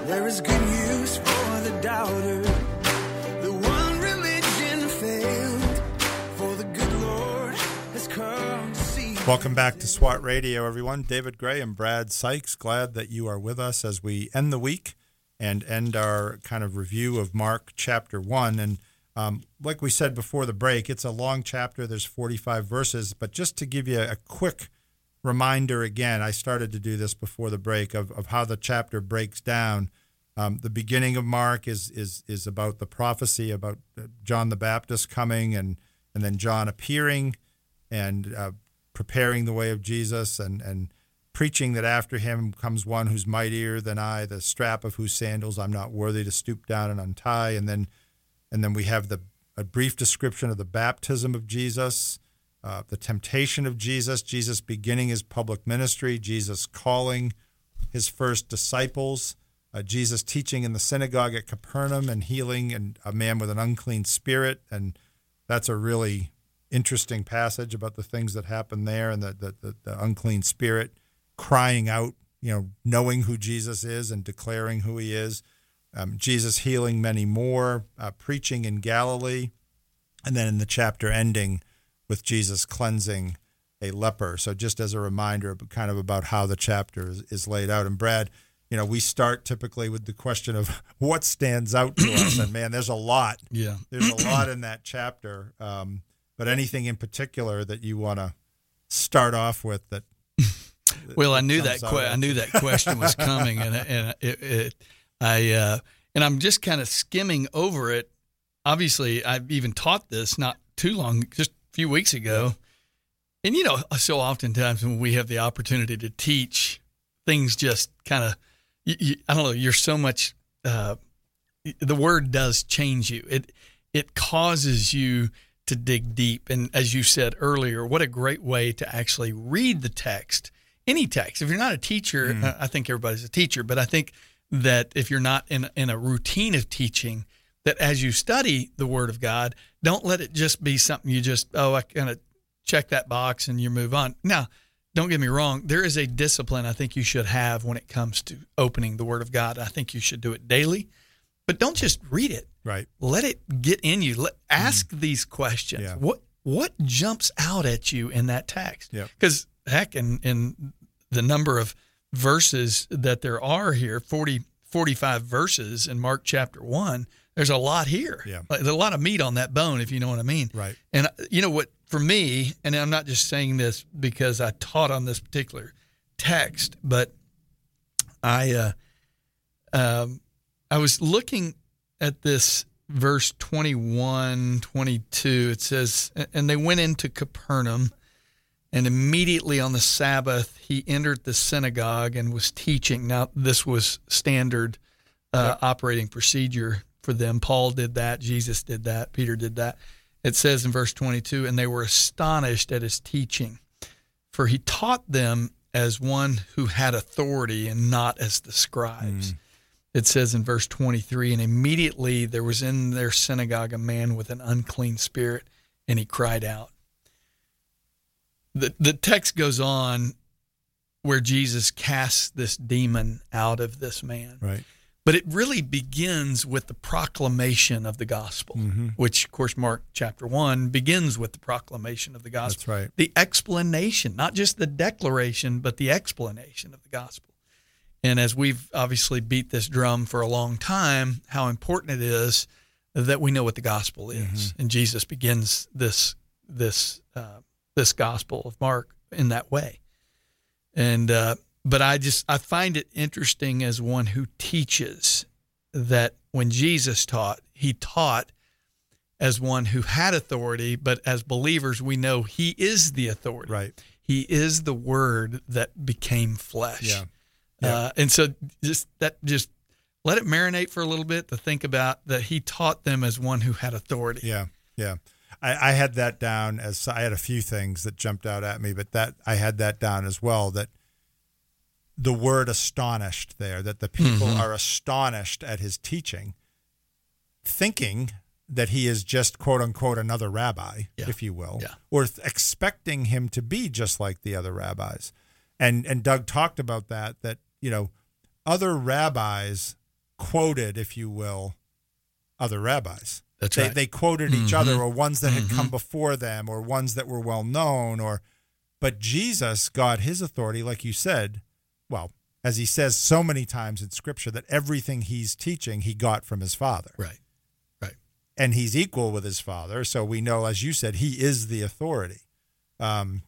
There is good news for the doubter, the one religion failed. For the good Lord has come to see.
Welcome back to SWAT Radio, everyone. David Gray and Brad Sykes. Glad that you are with us as we end the week and end our kind of review of Mark chapter 1. And um, like we said before the break, it's a long chapter. There's 45 verses. But just to give you a quick reminder again, I started to do this before the break of, of how the chapter breaks down. Um, the beginning of Mark is, is, is about the prophecy about uh, John the Baptist coming and, and then John appearing and uh, preparing the way of Jesus and, and preaching that after him comes one who's mightier than I, the strap of whose sandals I'm not worthy to stoop down and untie. And then and then we have the a brief description of the baptism of Jesus, uh, the temptation of Jesus, Jesus beginning his public ministry, Jesus calling his first disciples, uh, Jesus teaching in the synagogue at Capernaum and healing and a man with an unclean spirit. And that's a really interesting passage about the things that happened there and the, the, the, the unclean spirit crying out, you know, knowing who Jesus is and declaring who he is. Um, Jesus healing many more, uh, preaching in Galilee, and then in the chapter ending with Jesus cleansing a leper. So just as a reminder, kind of about how the chapter is, is laid out. And Brad, you know, we start typically with the question of what stands out to us, and man, there's a lot.
Yeah,
there's a lot in that chapter. Um, but anything in particular that you want to start off with that?
Well, I knew that que- I knew that question was coming, and and it, it I uh, and I'm just kind of skimming over it. Obviously, I've even taught this not too long, just a few weeks ago. And you know, so oftentimes when we have the opportunity to teach, things just kind of, I don't know, you're so much. Uh, the word does change you. It it causes you to dig deep. And as you said earlier, what a great way to actually read the text, any text. If you're not a teacher, mm. I think everybody's a teacher, but I think that if you're not in, in a routine of teaching, that as you study the Word of God, don't let it just be something you just, oh, I kind of check that box and you move on. Now, don't get me wrong, there is a discipline I think you should have when it comes to opening the Word of God. I think you should do it daily, but don't just read it.
Right.
Let it get in you. Let, ask mm. these questions.
Yeah.
What what jumps out at you in that text?
Yeah.
Because heck, in in the number of verses that there are here, 40, 45 verses in Mark chapter one, there's a lot here.
Yeah.
There's a lot of meat on that bone, if you know what I mean.
Right.
And you know what, for me, and I'm not just saying this because I taught on this particular text, but I, uh, um, I was looking at this verse 21, 22. It says, And they went into Capernaum, and immediately on the Sabbath, he entered the synagogue and was teaching. Now, this was standard uh, yep. operating procedure for them. Paul did that, Jesus did that, Peter did that. It says in verse 22, and they were astonished at his teaching, for he taught them as one who had authority and not as the scribes. Mm it says in verse 23 and immediately there was in their synagogue a man with an unclean spirit and he cried out the, the text goes on where jesus casts this demon out of this man
right
but it really begins with the proclamation of the gospel
mm-hmm.
which of course mark chapter 1 begins with the proclamation of the gospel
that's right
the explanation not just the declaration but the explanation of the gospel and as we've obviously beat this drum for a long time, how important it is that we know what the gospel is.
Mm-hmm.
And Jesus begins this this uh, this gospel of Mark in that way. And uh, but I just I find it interesting as one who teaches that when Jesus taught, he taught as one who had authority, but as believers, we know he is the authority.
Right.
He is the word that became flesh.
Yeah.
Yeah. Uh, and so just that just let it marinate for a little bit to think about that he taught them as one who had authority.
Yeah, yeah. I, I had that down as I had a few things that jumped out at me, but that I had that down as well. That the word astonished there, that the people
Mm-hmm.
are astonished at his teaching, thinking that he is just quote unquote another rabbi,
Yeah.
if you will,
Yeah.
or th- expecting him to be just like the other rabbis. And and Doug talked about that that you know other rabbis quoted, if you will, other rabbis.
That's
they,
right.
They quoted each
Mhm.
other, or ones that had come before them, or ones that were well known, or But Jesus got his authority, like you said, well, as he says so many times in scripture, that everything he's teaching he got from his father.
Right. Right.
And he's equal with his father. So we know, as you said, he is the authority. Um,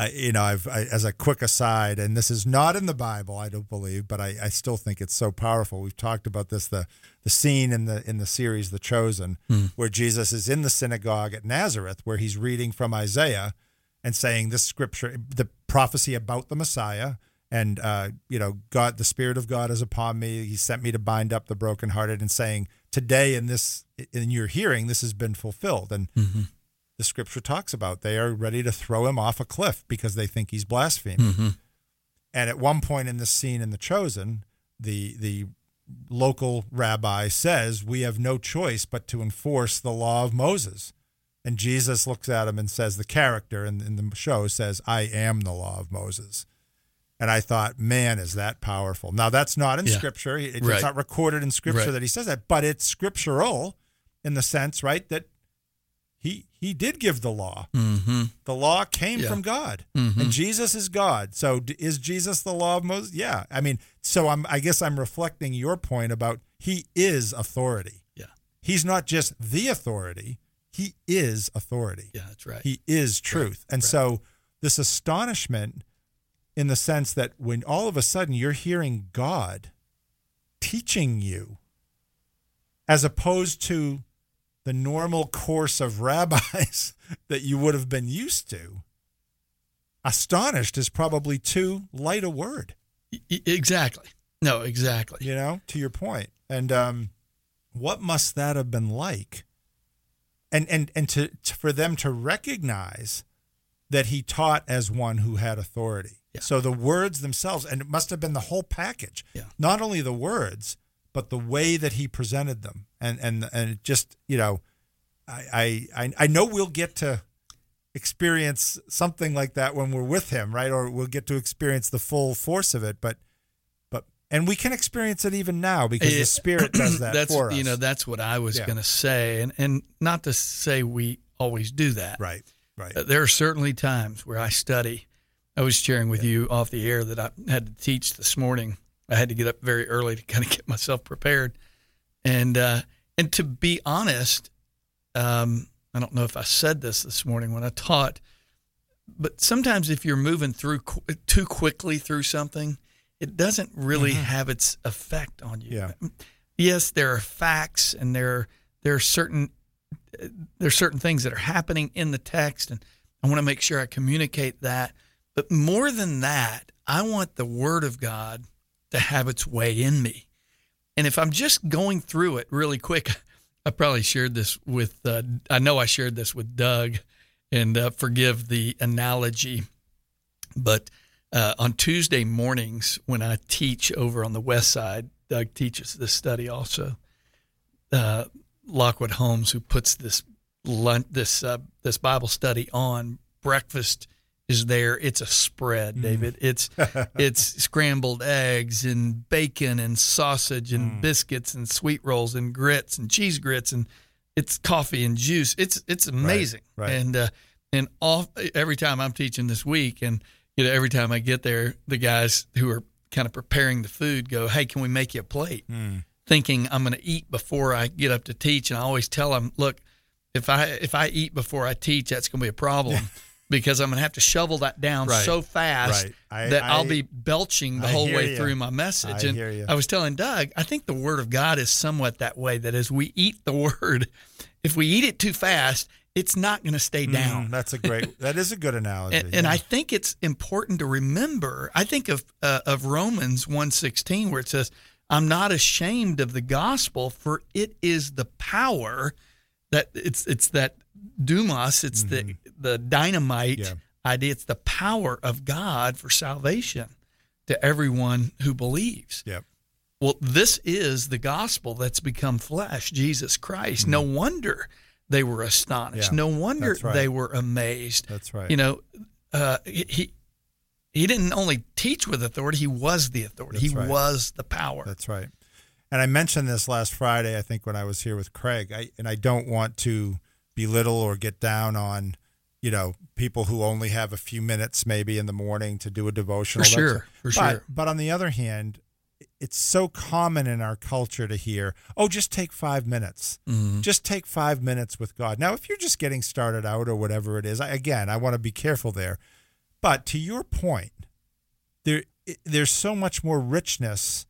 I, you know, I've I, as a quick aside, and this is not in the Bible, I don't believe, but I, I still think it's so powerful. We've talked about this the the scene in the in the series The Chosen,
Mm.
where Jesus is in the synagogue at Nazareth, where he's reading from Isaiah and saying this scripture, the prophecy about the Messiah, and uh, you know, God, the Spirit of God is upon me. He sent me to bind up the brokenhearted, and saying today in this in your hearing, this has been fulfilled, and
Mm-hmm.
The scripture talks about they are ready to throw him off a cliff because they think he's blaspheming.
Mhm.
And at one point in this scene in The Chosen, the the local rabbi says, "We have no choice but to enforce the law of Moses." And Jesus looks at him and says, "The character in, in the show says, I am the law of Moses." And I thought, man, is that powerful? Now that's not in
Yeah.
Scripture. It-
Right.
It's not recorded in Scripture
Right.
that he says that, but it's scriptural in the sense, right, that he he did give the law.
Mm-hmm.
The law came
Yeah.
from God,
Mhm.
and Jesus is God. So d- is Jesus the law of Moses? Yeah. I mean, so I'm. I guess I'm reflecting your point about he is authority.
Yeah.
He's not just the authority. He is authority.
Yeah, that's right.
He is truth. And so this astonishment in the sense that when all of a sudden you're hearing God teaching you as opposed to the normal course of rabbis that you would have been used to, astonished is probably too light a word.
Exactly. No, exactly.
You know, to your point. And um, what must that have been like? And and and to, to for them to recognize that he taught as one who had authority. So the words themselves, and it must have been the whole package.
Yeah.
Not only the words, but the way that he presented them, and and and just you know, I I I- know we'll get to experience something like that when we're with him, right? Or we'll get to experience the full force of it, but but and we can experience it even now because the spirit does that
that's,
for us.
You know, that's what I was
Yeah.
going to say, and and not to say we always do that.
Right. Right.
Uh, there are certainly times where I study. I was sharing with you off the air that I had to teach this morning. I had to get up very early to kind of get myself prepared, and uh, and to be honest, um, I don't know if I said this this morning when I taught, but sometimes if you're moving through qu- too quickly through something, it doesn't really
Mhm.
have its effect on you.
Yeah.
Yes, there are facts and there there are certain there's certain things that are happening in the text and I want to make sure I communicate that. But more than that, I want the word of God to have its way in me. And if I'm just going through it really quick, I probably shared this with, uh, I know I shared this with Doug, and uh, forgive the analogy. But uh, on Tuesday mornings, when I teach over on the west side, Doug teaches this study also. Uh, Lockwood Holmes, who puts this lunch, this uh, this Bible study on, breakfast is there. It's a spread, David. It's it's scrambled eggs and bacon and sausage and biscuits and sweet rolls and grits and cheese grits and it's coffee and juice. It's it's amazing.
right.
And uh, and all every time I'm teaching this week, and you know every time I get there, the guys who are kind of preparing the food go, "Hey, can we make you a plate?"
Mm.
Thinking I'm going to eat before I get up to teach, and I always tell them, "Look, if I if I eat before I teach, that's going to be a problem." Because I'm going to have to shovel that down
Right.
so fast
Right. I-
that I'll be belching the
I
whole way
ya.
through my message.
I
and. I was telling Doug, I think the Word of God is somewhat that way. That as we eat the Word, if we eat it too fast, it's not going to stay down.
Mm, that's a great. That is a good analogy.
And, and. I think it's important to remember. I think of uh, of Romans one sixteen, where it says, "I'm not ashamed of the gospel, for it is the power that it's it's that dunamis, it's the the dynamite
Yeah.
idea. It's the power of God for salvation to everyone who believes."
Yep.
Well, this is the gospel that's become flesh, Jesus Christ. No wonder they were astonished.
Yeah,
no wonder
right.
they were amazed.
That's right.
You know, uh, he he- he didn't only teach with authority; he was the authority.
That's
he
right.
was the power.
That's right. And I mentioned this last Friday, I think, when I was here with Craig. I, and I don't want to belittle or get down on you know, people who only have a few minutes maybe in the morning to do a devotional.
For sure, for
but,
sure.
But on the other hand, it's so common in our culture to hear, "Oh, just take 5 minutes.
Mhm.
Just take 5 minutes with God." Now, if you're just getting started out or whatever it is, I, again, I want to be careful there. But to your point, there there's so much more richness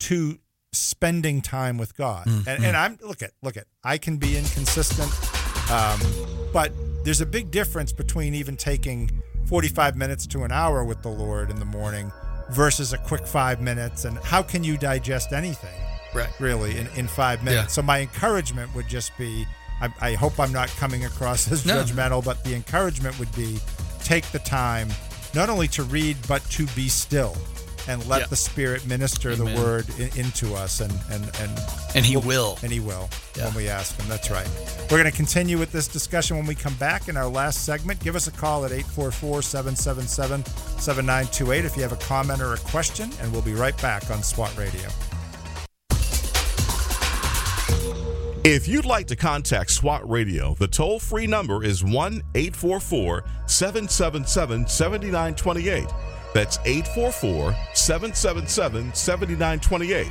to spending time with God.
Mm-hmm.
And, and I'm look at look at I can be inconsistent, um, but there's a big difference between even taking 45 minutes to an hour with the Lord in the morning versus a quick five minutes. And how can you digest anything,
right?
Really, in, in five minutes?
Yeah.
So my encouragement would just be. I, I hope I'm not coming across as
No.
judgmental, but the encouragement would be take the time not only to read but to be still and let
Yeah.
the spirit minister
Amen.
the word in, into us and and and
And he will.
and he will
Yeah.
when we ask him that's right we're going to continue with this discussion when we come back in our last segment give us a call at 844-777-7928 if you have a comment or a question and we'll be right back on swat radio
If you'd like to contact SWAT Radio, the toll free number is 1 844 777 7928. That's 844 777 7928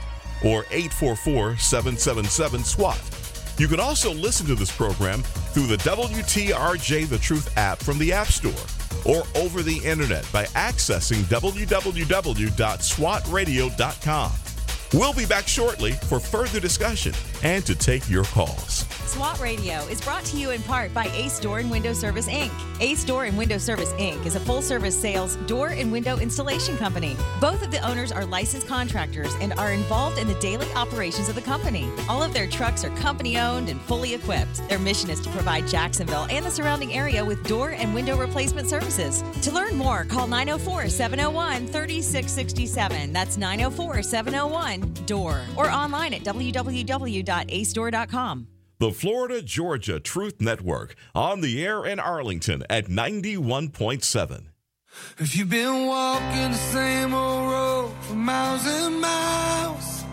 or 844 777 SWAT. You can also listen to this program through the WTRJ The Truth app from the App Store or over the internet by accessing www.swatradio.com. We'll be back shortly for further discussion and to take your calls.
SWAT Radio is brought to you in part by Ace Door and Window Service Inc. Ace Door and Window Service Inc. is a full service sales door and window installation company. Both of the owners are licensed contractors and are involved in the daily operations of the company. All of their trucks are company owned and fully equipped. Their mission is to provide Jacksonville and the surrounding area with door and window replacement services. To learn more, call 904 701 3667. That's 904 701 DOOR or online at www.acedoor.com.
The Florida Georgia Truth Network on the air in Arlington at 91.7.
If you've been walking the same old road for miles and miles,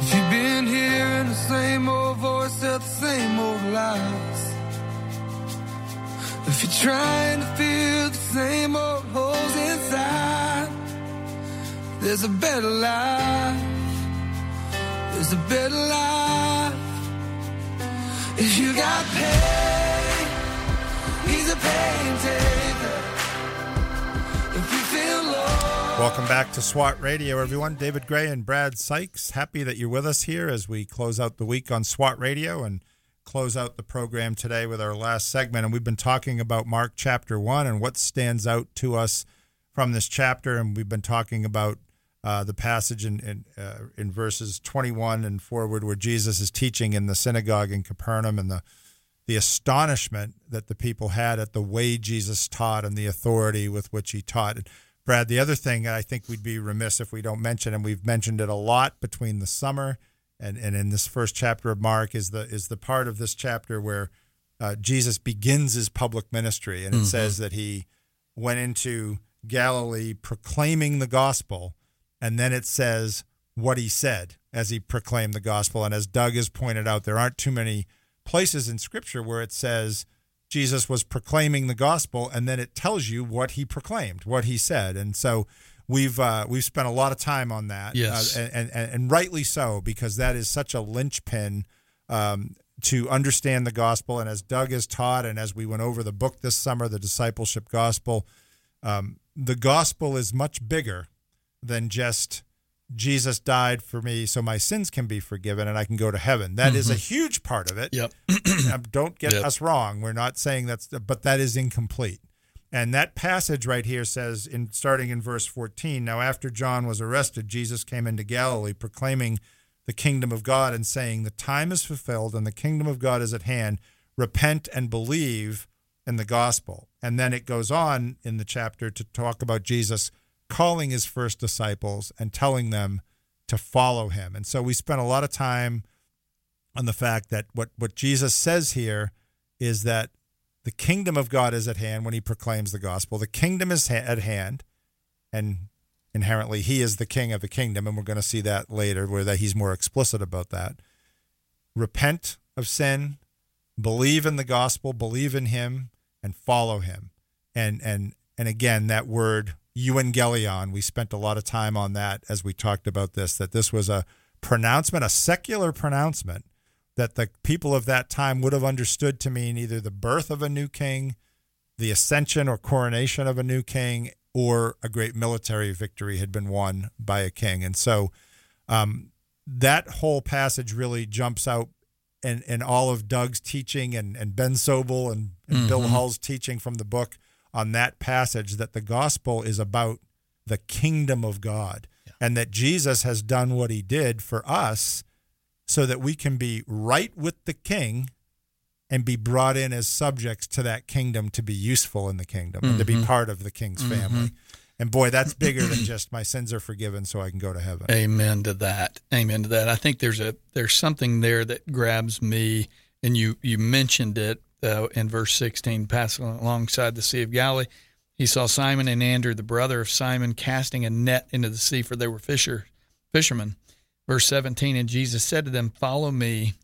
if you've been hearing the same old voice tell the same old lies, if you're trying to fill the same old holes inside, there's a better life. There's a better life. If you got pain, he's a pain taker. If you feel low,
Welcome back to SWAT Radio, everyone. David Gray and Brad Sykes. Happy that you're with us here as we close out the week on SWAT Radio and close out the program today with our last segment. And we've been talking about Mark chapter one and what stands out to us from this chapter. And we've been talking about uh, the passage in in, uh, in verses 21 and forward where Jesus is teaching in the synagogue in Capernaum and the the astonishment that the people had at the way Jesus taught and the authority with which he taught. And Brad, the other thing I think we'd be remiss if we don't mention, and we've mentioned it a lot between the summer and, and in this first chapter of Mark, is the is the part of this chapter where uh, Jesus begins his public ministry, and it
Mhm.
says that he went into Galilee proclaiming the gospel, and then it says what he said as he proclaimed the gospel. And as Doug has pointed out, there aren't too many places in Scripture where it says Jesus was proclaiming the gospel, and then it tells you what he proclaimed, what he said. And so we've uh, we've spent a lot of time on that,
Yes.
uh, and, and and rightly so because that is such a linchpin. Um, to understand the gospel, and as Doug has taught, and as we went over the book this summer, the discipleship gospel, um, the gospel is much bigger than just Jesus died for me so my sins can be forgiven and I can go to heaven. That is a
Mhm.
huge part of it.
Yep.
Don't get
Yep.
us wrong. We're not saying that's, but that is incomplete. And that passage right here says, in starting in verse 14, now after John was arrested, Jesus came into Galilee proclaiming the kingdom of God and saying, The time is fulfilled and the kingdom of God is at hand. Repent and believe in the gospel. And then it goes on in the chapter to talk about Jesus calling his first disciples and telling them to follow him. And so we spent a lot of time on the fact that what, what Jesus says here is that the kingdom of God is at hand when he proclaims the gospel. The kingdom is ha- at hand, and inherently he is the king of the kingdom, and we're going to see that later, where that he's more explicit about that. Repent of sin, believe in the gospel, believe in him, and follow him. And and and again, that word euangelion, we spent a lot of time on that as we talked about this, that this was a pronouncement, a secular pronouncement that the people of that time would have understood to mean either the birth of a new king, the ascension or coronation of a new king, or a great military victory had been won by a king. And so um, that whole passage really jumps out and, and all of Doug's teaching and, and Ben Sobels and, and Bill
Mhm.
Hull's teaching from the book on that passage that the gospel is about the kingdom of God and that Jesus has done what he did for us so that we can be right with the king and be brought in as subjects to that kingdom to be useful in the kingdom and to be
Mhm.
part of the king's
Mhm.
family. And boy, that's bigger than just my sins are forgiven so I can go to heaven.
Amen to that. Amen to that. I think there's a there's something there that grabs me, and you you mentioned it uh, in verse 16. Passing alongside the Sea of Galilee, he saw Simon and Andrew, the brother of Simon, casting a net into the sea, for they were fisher fishermen. Verse 17, and Jesus said to them, "Follow me."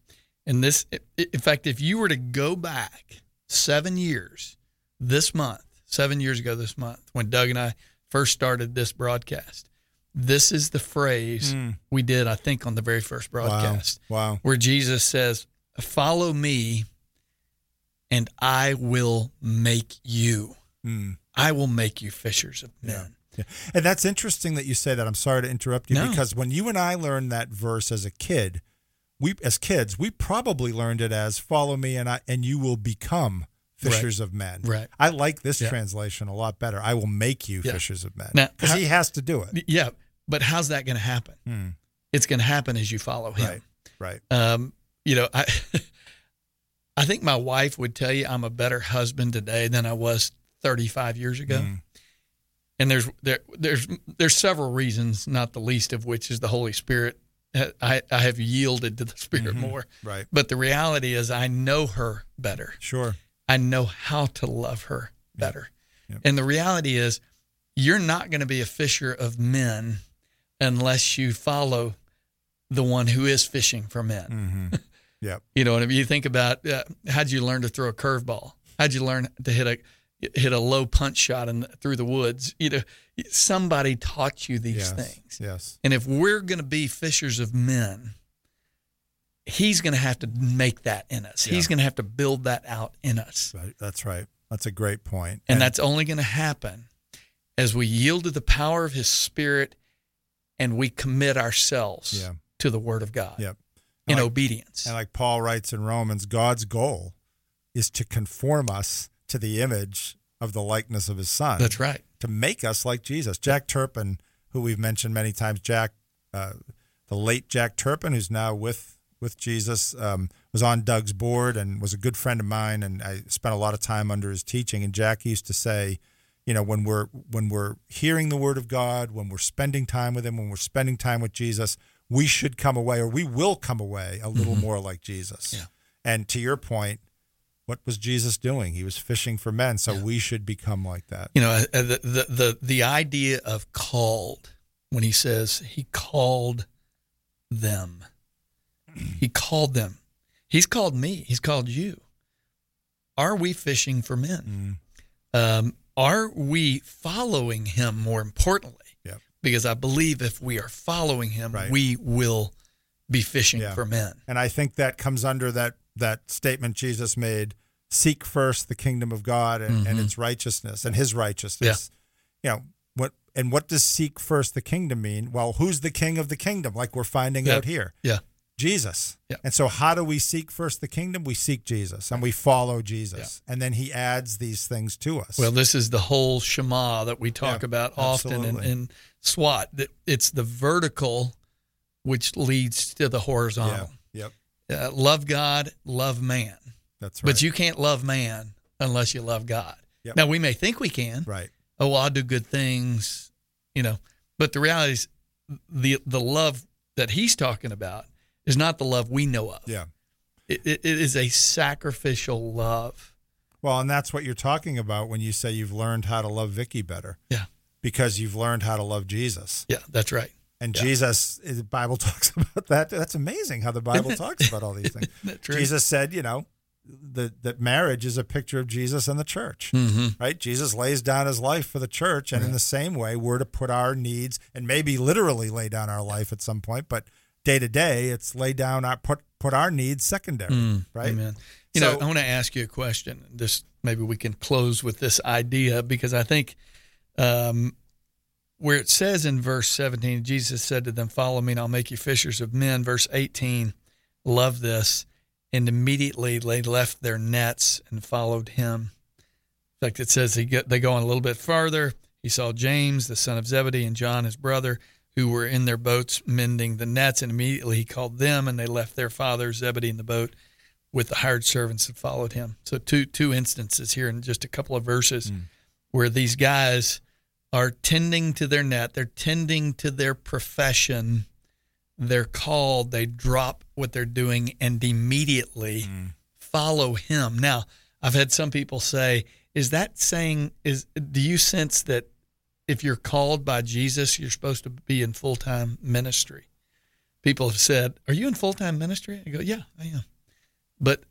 And this, in fact, if you were to go back seven years this month, seven years ago this month, when Doug and I first started this broadcast, this is the phrase
Mm.
we did, I think, on the very first broadcast.
Wow.
Where Jesus says, Follow me and I will make you.
Mm.
I will make you fishers of men.
Yeah. And that's interesting that you say that. I'm sorry to interrupt you
No.
because when you and I learned that verse as a kid, we as kids, we probably learned it as follow me and I and you will become fishers
Right.
of men.
Right.
I like this
Yeah.
translation a lot better. I will make you
Yeah.
fishers of men. Because he has to do it.
Yeah. But how's that going to happen?
Hmm.
It's going to happen as you follow him.
Right. Right.
Um, you know, I I think my wife would tell you I'm a better husband today than I was 35 years ago.
Mm.
And there's there there's there's several reasons, not the least of which is the Holy Spirit. I I have yielded to the Spirit
Mhm.
more.
Right.
But the reality is I know her better.
Sure.
I know how to love her better.
Yep.
And the reality is you're not going to be a fisher of men unless you follow the one who is fishing for men.
Mm-hmm. Yep.
You know, and if you think about uh, how'd you learn to throw a curveball? How'd you learn to hit a hit a low punch shot in, through the woods? You know, somebody taught you these
Yes.
things.
Yes.
And if we're going to be fishers of men, he's going to have to make that in us. He's going to have to build that out in us.
Right. That's right. That's a great point.
And that's only going to happen as we yield to the power of his spirit and we commit ourselves
Yeah.
to the word of God
Yep.
In
Like-
obedience.
And like Paul writes in Romans, God's goal is to conform us to the image of the likeness of his son.
That's right.
To make us like Jesus. Jack Turpin, who we've mentioned many times, Jack, uh, the late Jack Turpin, who's now with with Jesus, um, was on Doug's board and was a good friend of mine, and I spent a lot of time under his teaching. And Jack used to say, you know, when we're when we're hearing the word of God, when we're spending time with him, when we're spending time with Jesus, we should come away or we will come away a little
Mhm.
more like Jesus.
Yeah.
And to your point, what was Jesus doing? He was fishing for men, so we should become like that.
You know, uh, the, the the the idea of called when he says he called them. He called them. He's called me. He's called you. Are we fishing for men? Um, are we following him more importantly? Because I believe if we are following him,
Right.
we will be fishing
Yeah.
for men.
And I think that comes under that that statement Jesus made: "Seek first the kingdom of God and, and
Mhm.
its righteousness and His righteousness." You know what? And what does "seek first the kingdom" mean? Well, who's the king of the kingdom? Like we're finding
Yeah.
out here.
Yeah.
Jesus.
Yeah.
And so, how do we seek first the kingdom? We seek Jesus and we follow Jesus, and then He adds these things to us.
Well, this is the whole Shema that we talk
Yeah,
about often
absolutely.
in SWAT. SWAT that It's the vertical which leads to the horizontal.
Yep.
Uh, love God, love man.
That's right.
But you can't love man unless you love God.
Yep.
Now we may think we can.
Right.
Oh, well, I'll do good things, you know. But the reality is, the the love that he's talking about is not the love we know of.
Yeah.
It, it, it is a sacrificial love.
Well, and that's what you're talking about when you say you've learned how to love Vicky better.
Yeah.
Because you've learned how to love Jesus.
Yeah, that's right.
And
Yeah.
Jesus, the Bible talks about that. That's amazing how the Bible talks about all these things.
Isn't that true?
Jesus said, you know, that that marriage is a picture of Jesus and the church,
Mhm.
right? Jesus lays down his life for the church, and in the same way, we're to put our needs and maybe literally lay down our life at some point, but day to day, it's lay down our put put our needs secondary,
Mm,
right?
Amen. You
So-
know, I want to ask you a question. This maybe we can close with this idea because I think um, where it says in verse 17, Jesus said to them, "Follow me, and I'll make you fishers of men." Verse 18, love this, and immediately they left their nets and followed him. In fact, it says he they go on a little bit farther. He saw James, the son of Zebedee, and John, his brother, who were in their boats mending the nets, and immediately he called them, and they left their father Zebedee in the boat with the hired servants and followed him. So two two instances here in just a couple of verses where these guys are tending to their net, they're tending to their profession, they're called, they drop what they're doing and immediately hmm. follow him. Now, I've had some people say, is that saying is do you sense that if you're called by Jesus, you're supposed to be in full-time ministry? People have said, "Are you in full-time ministry?" I go, "Yeah, I am." But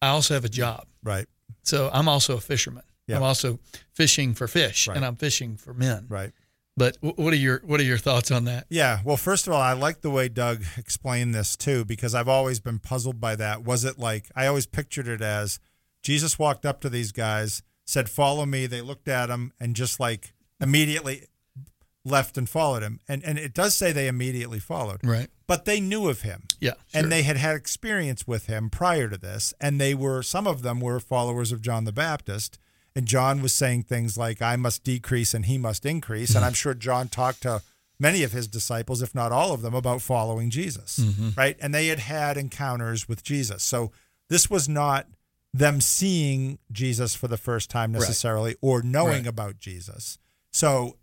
I also have a job.
Right.
So I'm also a fisherman. I'm also fishing for fish
Right.
and I'm fishing for men.
Right.
But what are your what are your thoughts on that?
Yeah. Well, first of all, I like the way Doug explained this too, because I've always been puzzled by that. Was it like I always pictured it as Jesus walked up to these guys, said, "Follow me." They looked at him and just like immediately left and followed him. And and it does say they immediately followed.
Right.
But they knew of him.
Yeah.
And they had had experience with him prior to this, and they were some of them were followers of John the Baptist. And John was saying things like, "I must decrease and he must increase." And I'm sure John talked to many of his disciples, if not all of them, about following Jesus,
Mhm.
right? And they had had encounters with Jesus. So this was not them seeing Jesus for the first time
Right.
necessarily or knowing
Right.
about Jesus. So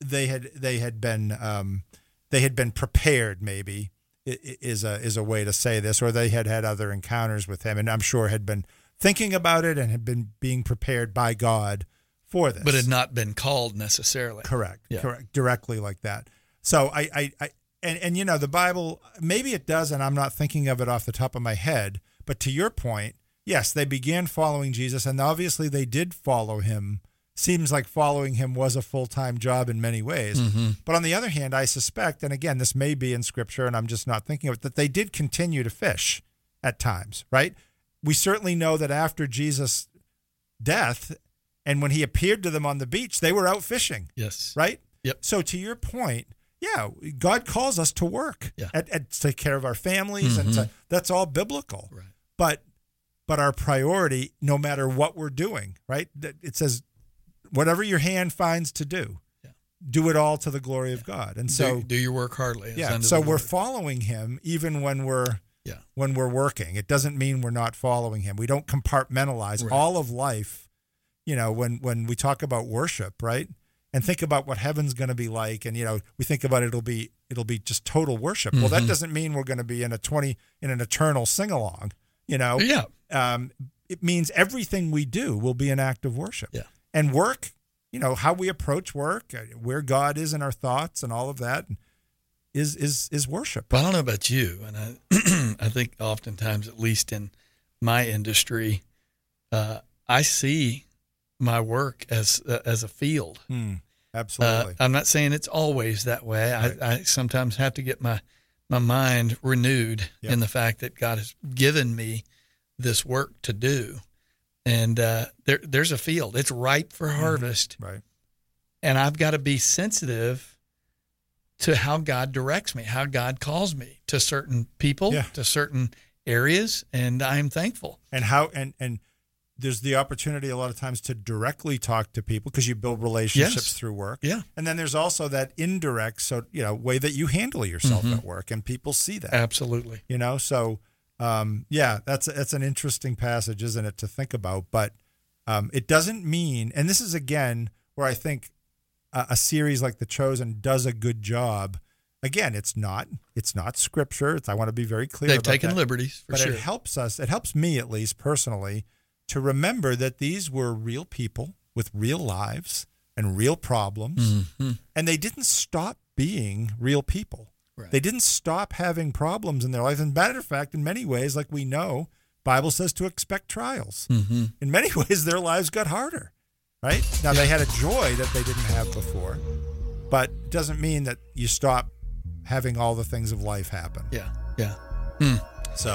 they had they had been um, they had been prepared maybe is a is a way to say this or they had had other encounters with him and I'm sure had been thinking about it and had been being prepared by God for this
But had not been called necessarily.
correct
Yeah.
correct directly like that so I, I I and and you know the Bible maybe it does and I'm not thinking of it off the top of my head but to your point yes they began following Jesus and obviously they did follow him seems like following him was a full-time job in many ways
Mhm.
but on the other hand I suspect and again this may be in scripture and I'm just not thinking of it that they did continue to fish at times right we certainly know that after Jesus death and when he appeared to them on the beach they were out fishing
Yes.
right?
Yep.
So to your point, yeah, God calls us to work,
Yeah.
to take care of our families, and to,
Mhm.
that's all biblical.
Right.
But but our priority, no matter what we're doing, right? that- It says, whatever your hand finds to do, yeah. do it all to the glory of God. And so,
do, do your work hardly.
yeah, so we're following Him even when we're
Yeah.
when we're working. It doesn't mean we're not following Him. We don't compartmentalize
Right.
all of life. You know, when when we talk about worship, right? And think about what heaven's going to be like, and you know, we think about it'll be it'll be just total worship. Well, that
Mhm.
doesn't mean we're going to be in a twenty in an eternal sing along. You know,
Yeah.
Um, it means everything we do will be an act of worship.
Yeah.
And work, you know, how we approach work, uh, where God is in our thoughts, and all of that is is is worship.
But I don't know about you, and I, I think oftentimes, at least in my industry, uh, I see my work as uh, as a field.
Hmm, absolutely.
Uh, I'm not saying it's always that way.
Right.
I, I sometimes have to get my my mind renewed
Yep.
in the fact that God has given me this work to do, and uh, there there's a field. It's ripe for harvest,
Right.
and I've got to be sensitive to how God directs me, how God calls me to certain people,
Yeah.
to certain areas, and I'm thankful.
and how and and there's the opportunity a lot of times to directly talk to people because you build relationships
Yes.
through work.
Yeah.
And then there's also that indirect so you know way that you handle yourself
Mhm.
at work and people see that.
Absolutely.
You know, so um, yeah, that's that's an interesting passage, isn't it, to think about? But um, it doesn't mean, and this is again where I think a, a series like The Chosen does a good job. Again, it's not it's not scripture. It's, I want to be very clear.
They've taken
that.
liberties, for
but
sure.
it helps us. It helps me at least personally to remember that these were real people with real lives and real problems,
Mhm.
and they didn't stop being real people.
Right.
They didn't stop having problems in their life. And matter of fact, in many ways, like we know, Bible says to expect trials.
Mm-hmm.
In many ways, their lives got harder, right? Now, they had a joy that they didn't have before, but it doesn't mean that you stop having all the things of life happen.
Yeah. Yeah. Hmm.
So